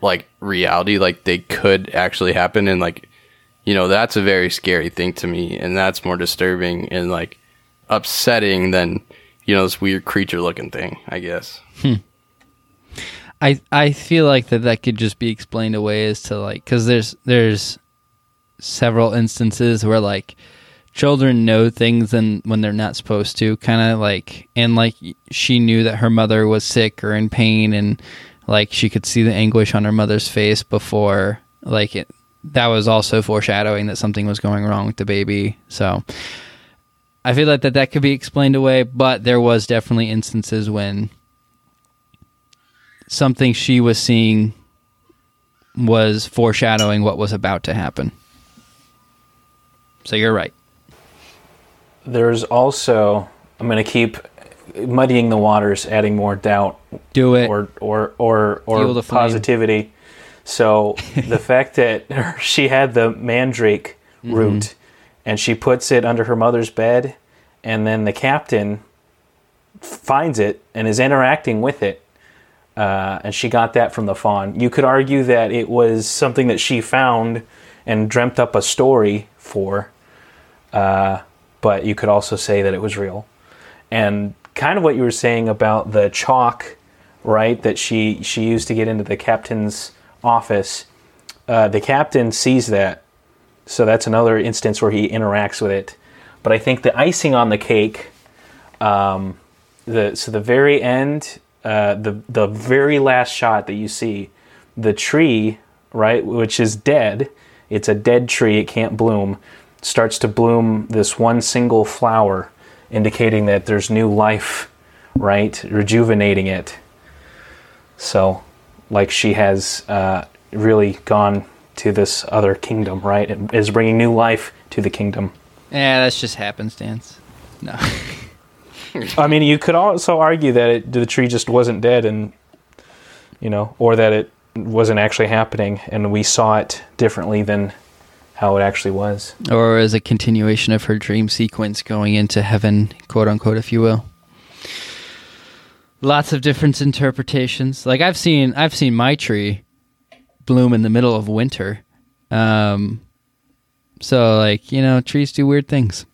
like reality like they could actually happen. And like you know that's a very scary thing to me. And that's more disturbing and like upsetting than you know this weird creature looking thing i guess hmm. I I feel like that that could just be explained away as to like because there's there's several instances where like children know things and when they're not supposed to kind of like and like she knew that her mother was sick or in pain and like she could see the anguish on her mother's face before like it that was also foreshadowing that something was going wrong with the baby. So i feel like that that could be explained away but there was definitely instances when something she was seeing was foreshadowing what was about to happen. So you're right. There's also I'm going to keep muddying the waters, adding more doubt Do it. or or or or the flame. positivity. So the fact that she had the mandrake Mm-hmm. root and she puts it under her mother's bed, and then the captain finds it and is interacting with it. Uh, and she got that from the fawn. You could argue that it was something that she found and dreamt up a story for, uh, but you could also say that it was real. And kind of what you were saying about the chalk, right? That she she used to get into the captain's office. Uh, the captain sees that, so that's another instance where he interacts with it. But I think the icing on the cake, um, the so the very end, uh, the the very last shot that you see, the tree, right, which is dead. It's a dead tree. It can't bloom. Starts to bloom this one single flower, indicating that there's new life, right, rejuvenating it. So, like she has uh, really gone to this other kingdom, right, and is bringing new life to the kingdom. Yeah, that's just happenstance. No. I mean, you could also argue that it, the tree just wasn't dead, and you know, or that it wasn't actually happening, and we saw it differently than how it actually was. or as a continuation of her dream sequence going into heaven, quote unquote, if you will. Lots of different interpretations. Like I've seen, I've seen my tree bloom in the middle of winter. Um, so like you know, trees do weird things.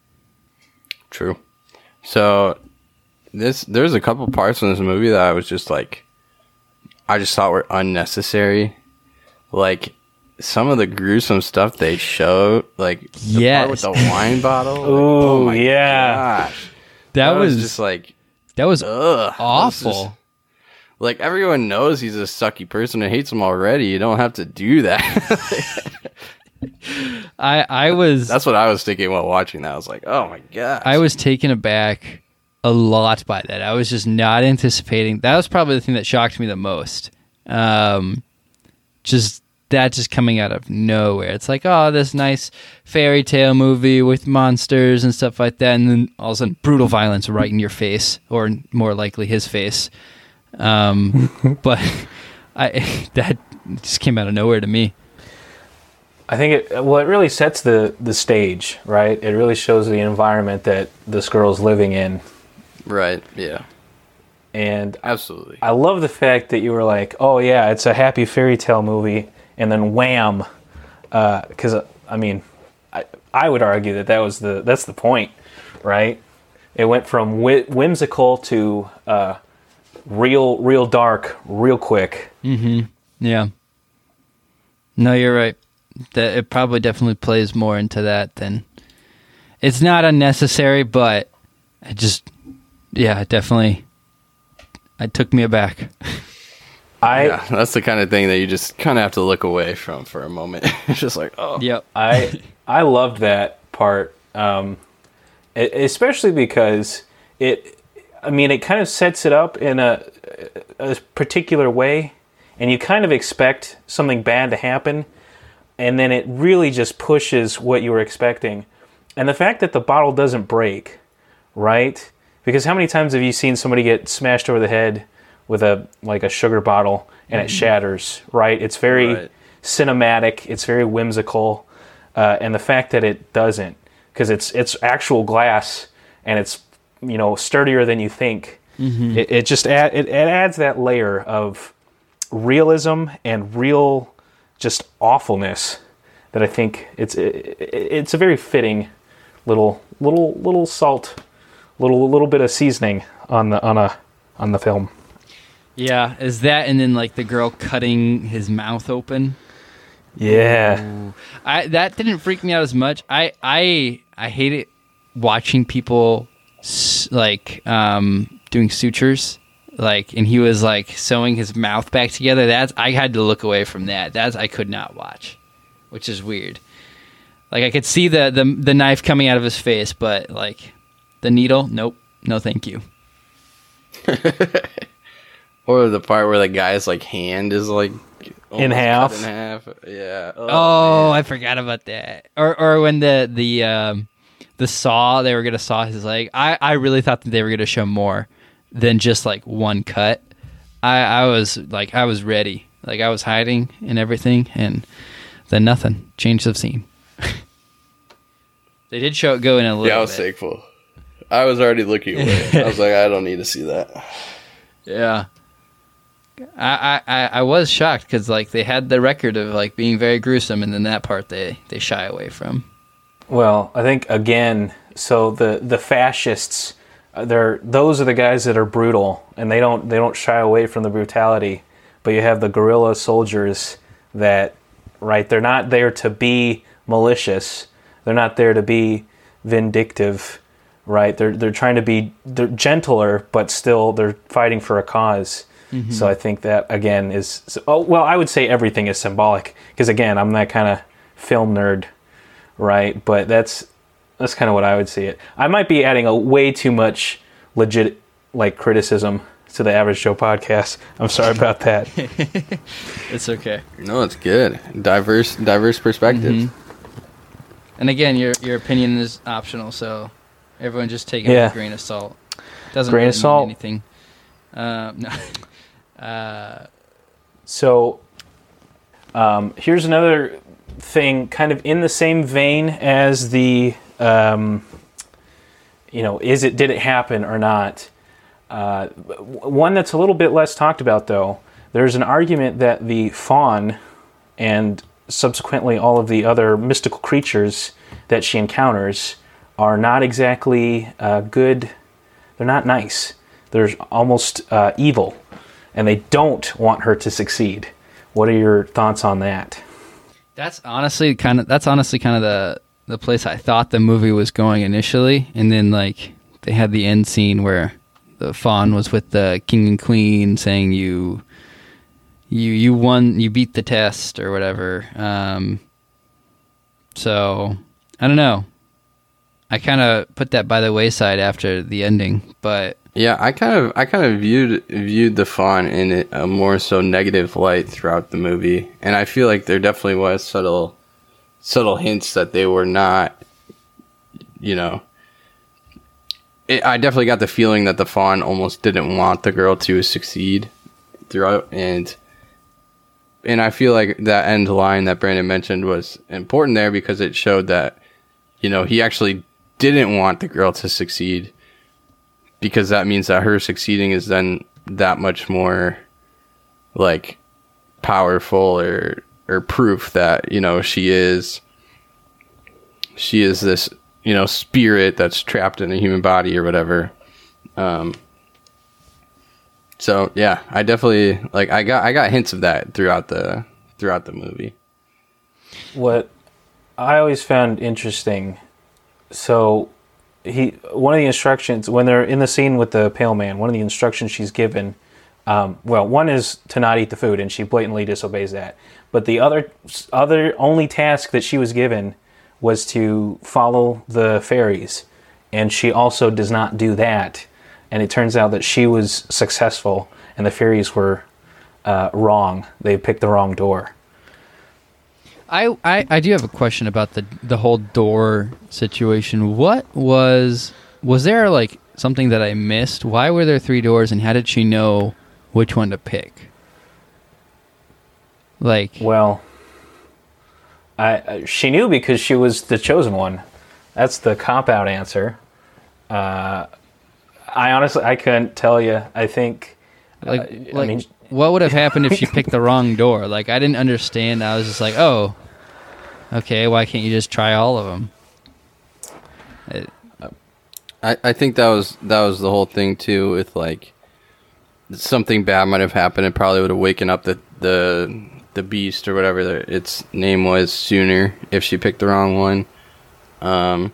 true so this there's a couple parts in this movie that i was just like i just thought were unnecessary. Like some of the gruesome stuff they showed like the part with the wine bottle like, oh my yeah. gosh. That, was, just like that was ugh. Awful. This is- like everyone knows he's a sucky person and hates him already. You don't have to do that. I I was that's what i was thinking while watching that. I was like oh my god I was taken aback a lot by that. I was just not anticipating. That was probably the thing that shocked me the most. Um, just that just coming out of nowhere. It's like, oh, this nice fairy tale movie with monsters and stuff like that, and then all of a sudden, brutal violence right in your face, or more likely his face. Um, but I that just came out of nowhere to me. I think it well, it really sets the the stage, right? It really shows the environment that this girl's living in, right yeah and absolutely I love the fact that you were like, "Oh yeah, it's a happy fairy tale movie," and then wham, because uh, I mean, I I would argue that that was the that's the point, right? It went from whi- whimsical to uh, real real dark real quick. Mm-hmm. Yeah. No, you're right. That it probably definitely plays more into that than it's not unnecessary, but it just yeah, definitely it took me aback. I yeah, that's the kind of thing that you just kind of have to look away from for a moment. it's just like, oh, Yep. I I loved that part, um, especially because it. I mean, it kind of sets it up in a a particular way, and you kind of expect something bad to happen, and then it really just pushes what you were expecting, and the fact that the bottle doesn't break, right? Because how many times have you seen somebody get smashed over the head with a like a sugar bottle and it shatters, right? It's very Right. cinematic. It's very whimsical, uh, and the fact that it doesn't, because it's it's actual glass and it's you know sturdier than you think. It, it just add, it, it adds that layer of realism and real just awfulness that I think it's it, it- it's a very fitting little little little salt, little little bit of seasoning on the on a on the film. Yeah, is that and then like the girl cutting his mouth open? Yeah. I that didn't freak me out as much. I I I hate it watching people like um doing sutures like and he was like sewing his mouth back together. That's I had to look away from that. That's I could not watch, which is weird. Like I could see the the the knife coming out of his face, but like the needle, nope, no, thank you. or the part where the guy's like hand is like almost cut half. In half, yeah. Oh, I forgot about that. Or or when the the um the saw they were gonna saw his leg. I I really thought that they were gonna show more than just like one cut. I I was like I was ready. Like I was hiding and everything, and then nothing. Change of scene. they did show it go in a little. yeah, I was bit. thankful. I was already looking away. I was like, I don't need to see that. Yeah. I, I, I- I was shocked because like they had the record of like being very gruesome, and then that part they they shy away from. Well, I think again, so the the fascists, uh, they're those are the guys that are brutal, and they don't they don't shy away from the brutality. But you have the guerrilla soldiers that, right? They're not there to be malicious. They're not there to be vindictive, right? They're they're trying to be they're gentler, but still they're fighting for a cause. So mm-hmm. I think that again is oh well, I would say everything is symbolic because again, I'm that kind of film nerd right? But that's that's kind of what I would see it. I might be adding a way too much legit like criticism to the Average Joe podcast. I'm sorry about that. It's okay. No, it's good. Diverse, diverse perspective. Mm-hmm. And again, your your opinion is optional, so everyone just take it Yeah. with a grain of salt. Doesn't Grain really of salt. mean anything. Um, no. So um, here's another thing, kind of in the same vein as the, um, you know, is it did it happen or not? Uh, one that's a little bit less talked about, though. There's an argument that the fawn and subsequently all of the other mystical creatures that she encounters are not exactly uh, good. They're not nice. They're almost uh, evil, and they don't want her to succeed. What are your thoughts on that? That's honestly kind of that's honestly kind of the the place I thought the movie was going initially, and then like they had the end scene where the fawn was with the king and queen saying you you you won you beat the test or whatever. Um, so I don't know. I kind of put that by the wayside after the ending, but Yeah, I kind of, I kind of viewed viewed the fawn in a uh, more so negative light throughout the movie, and I feel like there definitely was subtle, subtle hints that they were not, you know. It, I definitely got the feeling that the fawn almost didn't want the girl to succeed throughout, and and I feel like that end line that Brandon mentioned was important there because it showed that, you know, he actually didn't want the girl to succeed because that means that her succeeding is then that much more like powerful or or proof that you know she is she is this you know spirit that's trapped in a human body or whatever um So yeah, I definitely like I got I got hints of that throughout the throughout the movie. What I always found interesting, so he one of the instructions when they're in the scene with the pale man, one of the instructions she's given, um, well, one is to not eat the food, and she blatantly disobeys that. But the other other only task that she was given was to follow the fairies, and she also does not do that. And it turns out that she was successful, and the fairies were uh, wrong. They picked the wrong door. I, I I do have a question about the the whole door situation. What was was there like something that I missed? Why were there three doors, and how did she know which one to pick? Like, Well, I, she knew because she was the chosen one. That's the cop out answer. Uh, I honestly I couldn't tell you. I think like, uh, like I mean what would have happened if she picked the wrong door? Like, I didn't understand. I was just like, oh, okay. Why can't you just try all of them? I, I think that was that was the whole thing too with like something bad might have happened. It probably would have waken up the the the beast or whatever the, its name was sooner if she picked the wrong one. Um,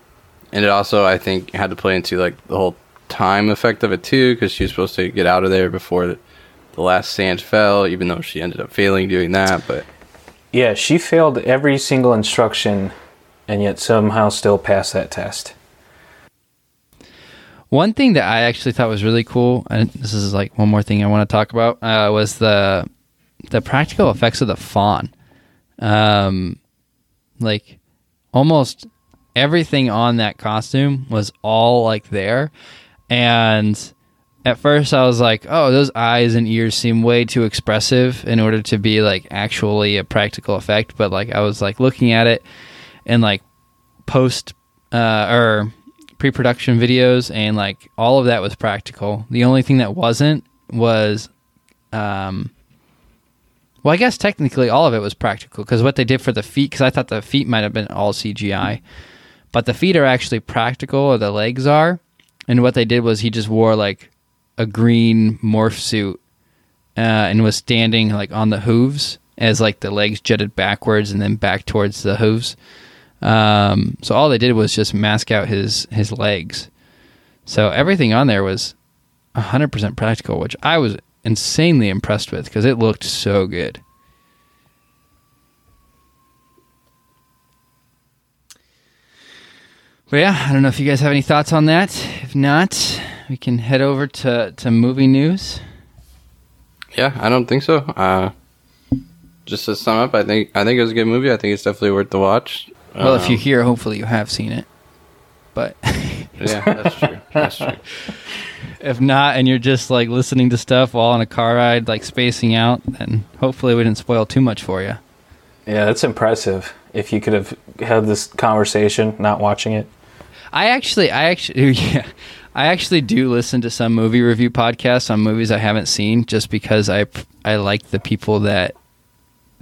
and it also I think had to play into like the whole time effect of it too because she was supposed to get out of there before the, the last sand fell, even though she ended up failing doing that. But yeah, she failed every single instruction, and yet somehow still passed that test. One thing that I actually thought was really cool, and this is like one more thing I want to talk about, uh, was the the practical effects of the fawn. Um, like almost everything on that costume was all like there, and at first I was like, "Oh, those eyes and ears seem way too expressive in order to be like actually a practical effect." But like I was like looking at it and like post uh, or pre-production videos and like all of that was practical. The only thing that wasn't was um well, I guess technically all of it was practical because what they did for the feet because I thought the feet might have been all CGI. But the feet are actually practical or the legs are. And what they did was he just wore like a green morph suit uh, and was standing like on the hooves as like the legs jutted backwards and then back towards the hooves. Um, so all they did was just mask out his his legs. So everything on there was 100% practical, which I was insanely impressed with because it looked so good. But yeah, I don't know if you guys have any thoughts on that. If not, we can head over to, to movie news. yeah, I don't think so. Uh, just to sum up, I think I think it was a good movie. I think it's definitely worth the watch. Well, if Um, you're here, hopefully you have seen it. But yeah, that's true. That's true. if not, and you're just like listening to stuff while on a car ride, like spacing out, then hopefully we didn't spoil too much for you. Yeah, that's impressive. If you could have had this conversation not watching it. I actually, I actually, yeah, I actually do listen to some movie review podcasts on movies I haven't seen, just because I I like the people that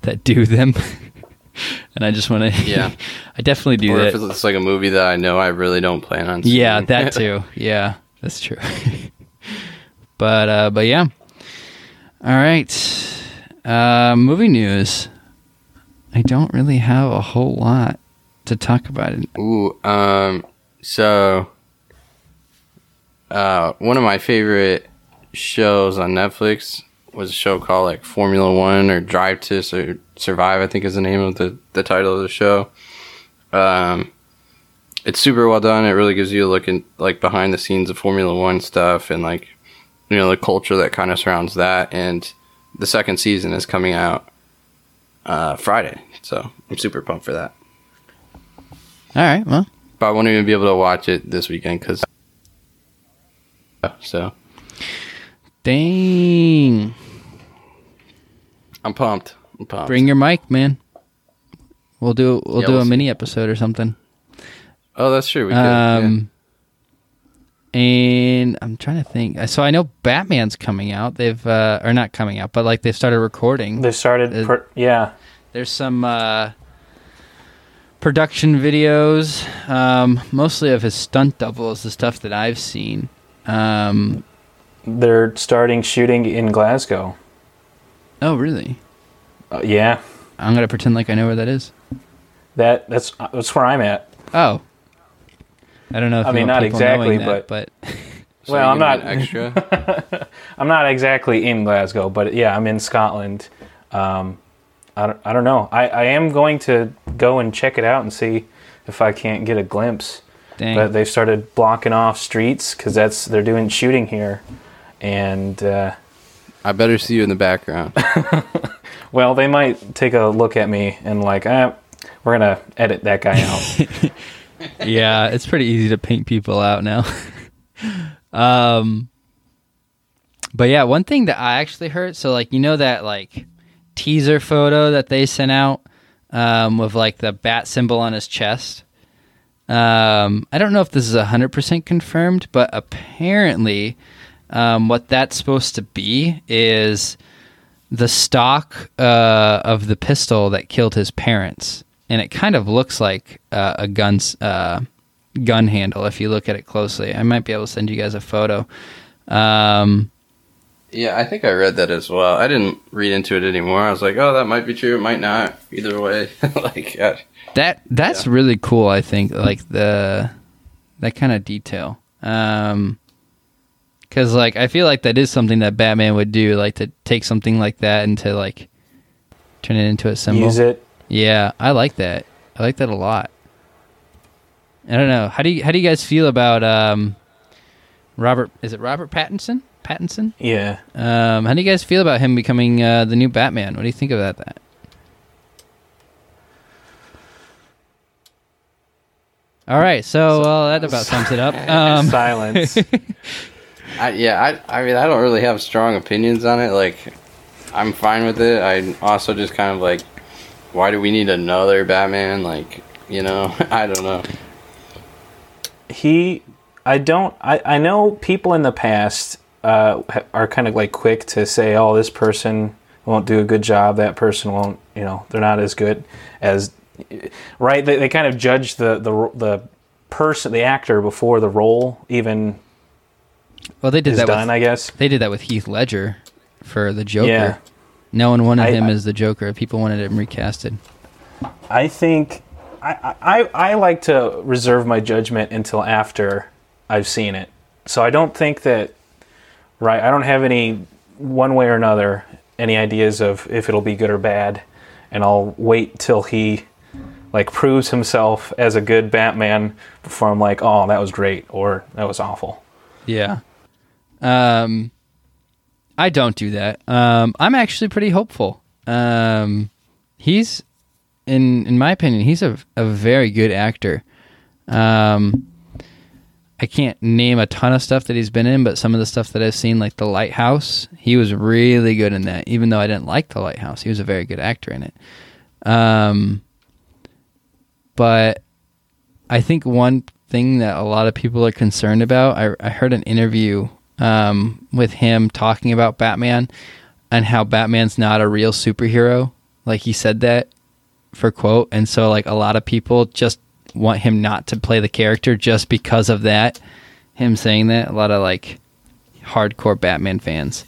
that do them, and I just want to. Yeah. I definitely do or that. if it's like a movie that I know I really don't plan on. Seeing. Yeah, that too. Yeah, that's true. but uh, but yeah. All right. Uh, movie news. I don't really have a whole lot to talk about. It. Ooh, um, so uh, one of my favorite shows on Netflix was a show called like Formula One or Drive to Sur- Survive. I think is the name of the the title of the show. Um, it's super well done. It really gives you a look in like behind the scenes of Formula One stuff and like you know the culture that kind of surrounds that. And the second season is coming out uh, Friday, so I'm super pumped for that. All right. Well, But I won't even be able to watch it this weekend because. So dang. I'm pumped. I'm pumped. Bring your mic, man. We'll do we'll Yeah, do we'll a see. mini episode or something. oh, that's true. We could. yeah. Um, and I'm trying to think. So I know Batman's coming out. They've uh, or not coming out, but like they've started recording. They started, Uh, per, yeah. There's some uh, production videos, um, mostly of his stunt doubles, the stuff that I've seen. Um, They're starting shooting in Glasgow. Oh, really? Uh, yeah, I'm gonna pretend like I know where that is. that that's that's where I'm at. Oh. I don't know if I you mean, want not people exactly, knowing that, but So Well, you're I'm not- extra. I'm not exactly in Glasgow, but yeah, I'm in Scotland. Um, I don't, I don't know. I, I am going to go and check it out and see if I can't get a glimpse. dang. But they've started blocking off streets because that's they're doing shooting here, and uh, I better see you in the background. well, they might take a look at me and like, eh, we're gonna edit that guy out. yeah, it's pretty easy to paint people out now. um, but yeah, one thing that I actually heard, so like you know that like teaser photo that they sent out um, with like the bat symbol on his chest. Um, I don't know if this is hundred percent confirmed, but apparently, um, what that's supposed to be is the stock uh, of the pistol that killed his parents, and it kind of looks like uh, a gun's uh, gun handle if you look at it closely. I might be able to send you guys a photo. Um, yeah, I think I read that as well. I didn't read into it anymore. I was like, oh, that might be true. It might not. Either way, like, uh, that that's really cool. I think like the that kind of detail. Um, because like I feel like that is something that Batman would do, like to take something like that and to like turn it into a symbol. Use it. Yeah, I like that. I like that a lot. I don't know. How do you how do you guys feel about um Robert is it Robert Pattinson? Pattinson? Yeah. Um how do you guys feel about him becoming uh, the new Batman? What do you think about that? All right, so well, that about sums it up. Um, Silence. I, yeah, I, I mean, I don't really have strong opinions on it. Like, I'm fine with it. I also just kind of like, why do we need another Batman? Like, you know, I don't know. he i don't i, I know people in the past uh, are kind of like quick to say oh this person won't do a good job that person won't you know they're not as good as right they, they kind of judge the the the person the actor before the role even well, they did is that. done With, i guess they did that with Heath Ledger for the Joker. Yeah. No one wanted I- him I- as the Joker. People wanted him recasted. I think I, I I like to reserve my judgment until after I've seen it. So I don't think that right. I don't have any one way or another any ideas of if it'll be good or bad, and I'll wait till he like proves himself as a good Batman before I'm like, oh, that was great or that was awful. Yeah. Um, I don't do that. Um, I'm actually pretty hopeful. Um, he's, in in my opinion, he's a a very good actor. Um, I can't name a ton of stuff that he's been in, but some of the stuff that I've seen, like The Lighthouse, he was really good in that. Even though I didn't like The Lighthouse, he was a very good actor in it. Um, but I think one thing that a lot of people are concerned about, I, I heard an interview um, with him talking about Batman and how Batman's not a real superhero. Like he said that for quote, and so like a lot of people just want him not to play the character just because of that. Him saying that, a lot of like hardcore Batman fans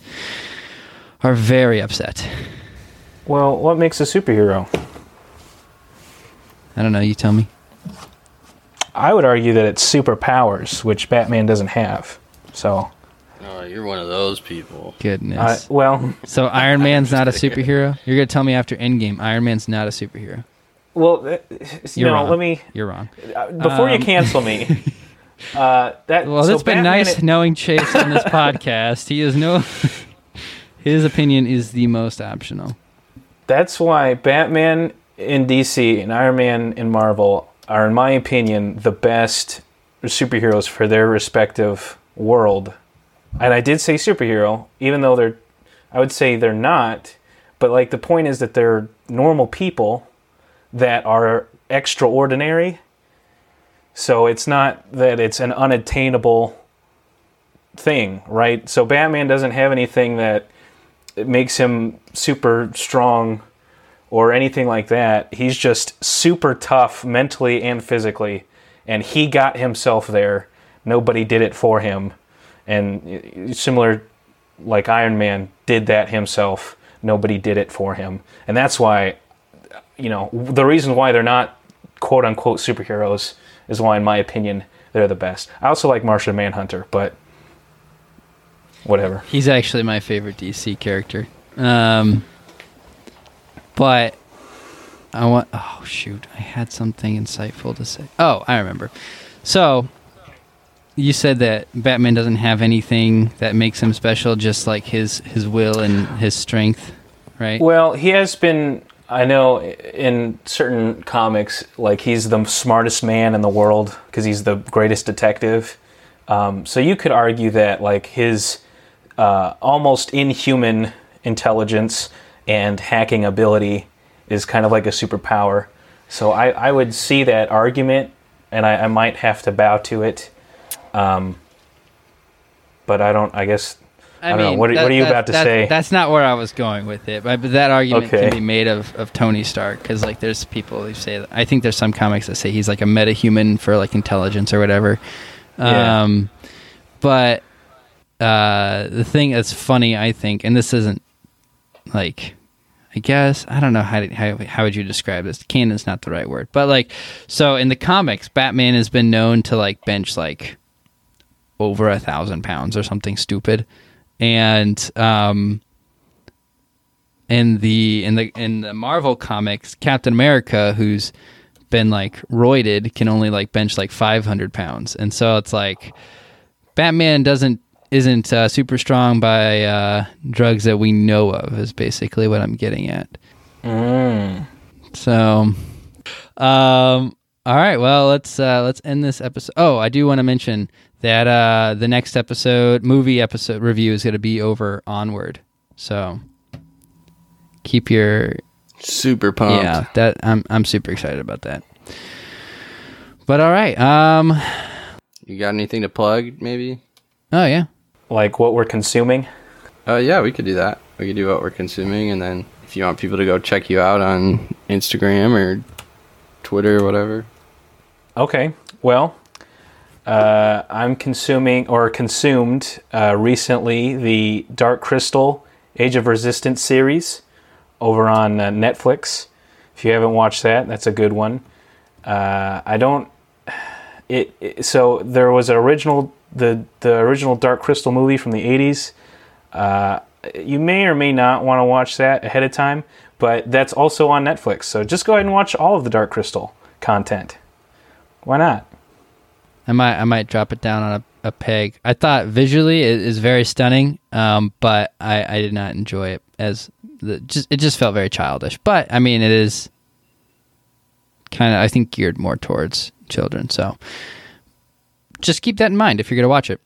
are very upset. Well, what makes a superhero? I don't know. You tell me. I would argue that it's superpowers, which Batman doesn't have. So, Oh, you're one of those people. Goodness. I, well, so Iron Man's not a superhero. You're gonna tell me after Endgame, Iron Man's not a superhero. Well, uh, You're no. wrong. Let me You're wrong. uh, before you Um, cancel me. Uh, that Well, so it's been nice it- knowing Chase on this podcast. He is no. His opinion is the most optional. That's why Batman in DC and Iron Man in Marvel are, in my opinion, the best superheroes for their respective world. And I did say superhero, even though they're, I would say they're not. But like the point is that they're normal people that are extraordinary. So it's not that it's an unattainable thing, right? So Batman doesn't have anything that makes him super strong or anything like that. He's just super tough mentally and physically, and he got himself there. Nobody did it for him, and uh, similar like Iron Man did that himself. Nobody did it for him, and that's why you know the reason why they're not quote unquote superheroes is why, in my opinion, they're the best. I also like Martian Manhunter, but whatever. He's actually my favorite DC character. Um, but I want. Oh shoot! I had something insightful to say. Oh, I remember. So you said that Batman doesn't have anything that makes him special, just like his his will and his strength, right? Well, he has been. I know in certain comics, like he's the smartest man in the world because he's the greatest detective. Um, so you could argue that like his uh, almost inhuman intelligence and hacking ability is kind of like a superpower. So I, I would see that argument, and I, I might have to bow to it. Um, but I don't. I guess I, don't know. What, are- that- what are you about to that- say? That's not where I was going with it, but, but that argument Okay. can be made of, of Tony Stark because like there's people who say I think there's some comics that say he's like a metahuman for like intelligence or whatever. Yeah. Um, but uh, the thing that's funny, I think, and this isn't like I guess I don't know how to, how how would you describe this? Canon's not the right word, but like so in the comics, Batman has been known to like bench like over a thousand pounds or something stupid, and um, in the in the in the Marvel comics, Captain America, who's been like roided, can only like bench like five hundred pounds, and so it's like Batman doesn't isn't uh, super strong by uh, drugs that we know of is basically what I'm getting at. Mm. So, um, all right. Well, let's uh, let's end this episode. Oh, I do want to mention that uh, the next episode, movie episode review, is going to be over Onward. So, keep your Super pumped. yeah. That I'm I'm super excited about that. But all right. Um. You got anything to plug? Maybe. Oh yeah. Like what we're consuming. Uh, yeah, we could do that. We could do what we're consuming, and then if you want people to go check you out on Instagram or Twitter or whatever. Okay. Well, uh, I'm consuming or consumed uh, recently the Dark Crystal Age of Resistance series over on uh, Netflix. If you haven't watched that, that's a good one. Uh, I don't. It, it so there was an original the the original Dark Crystal movie from the 80s. Uh, you may or may not want to watch that ahead of time, but that's also on Netflix. So just go ahead and watch all of the Dark Crystal content. Why not? I might I might drop it down on a, a peg. I thought visually it is very stunning, um, but I, I did not enjoy it as the just it just felt very childish. But I mean, it is kind of I think geared more towards children. So just keep that in mind if you're gonna watch it.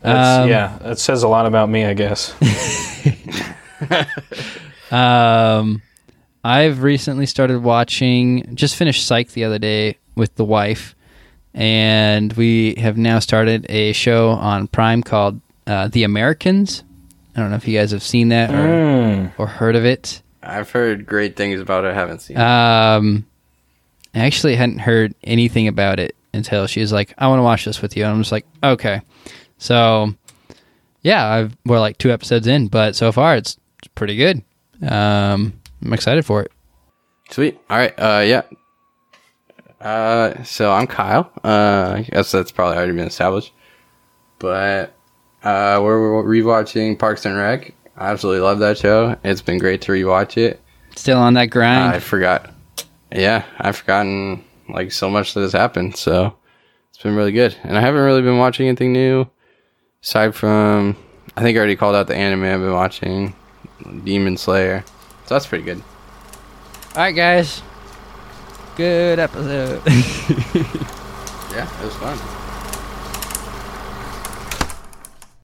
That's, Um, yeah, that says a lot about me, I guess. Um, I've recently started watching. Just finished Psych the other day with the wife, and we have now started a show on Prime called uh, The Americans. I don't know if you guys have seen that or, Mm. or heard of it. I've heard great things about it. I haven't seen. it. Um, I actually hadn't heard anything about it until she was like, "I want to watch this with you," and I'm just like, "Okay." So, yeah, I've, we're like two episodes in, but so far it's, it's pretty good. Um, I'm excited for it. Sweet. All right. Uh, yeah. Uh, so I'm Kyle. Uh, I guess that's probably already been established. But uh, we're, we're rewatching Parks and Rec. I absolutely love that show. It's been great to rewatch it. Still on that grind. I forgot. Yeah, I've forgotten like so much that has happened. So it's been really good. And I haven't really been watching anything new aside from I think I already called out the anime I've been watching, Demon Slayer. So that's pretty good. All right, guys. Good episode. Yeah, it was fun.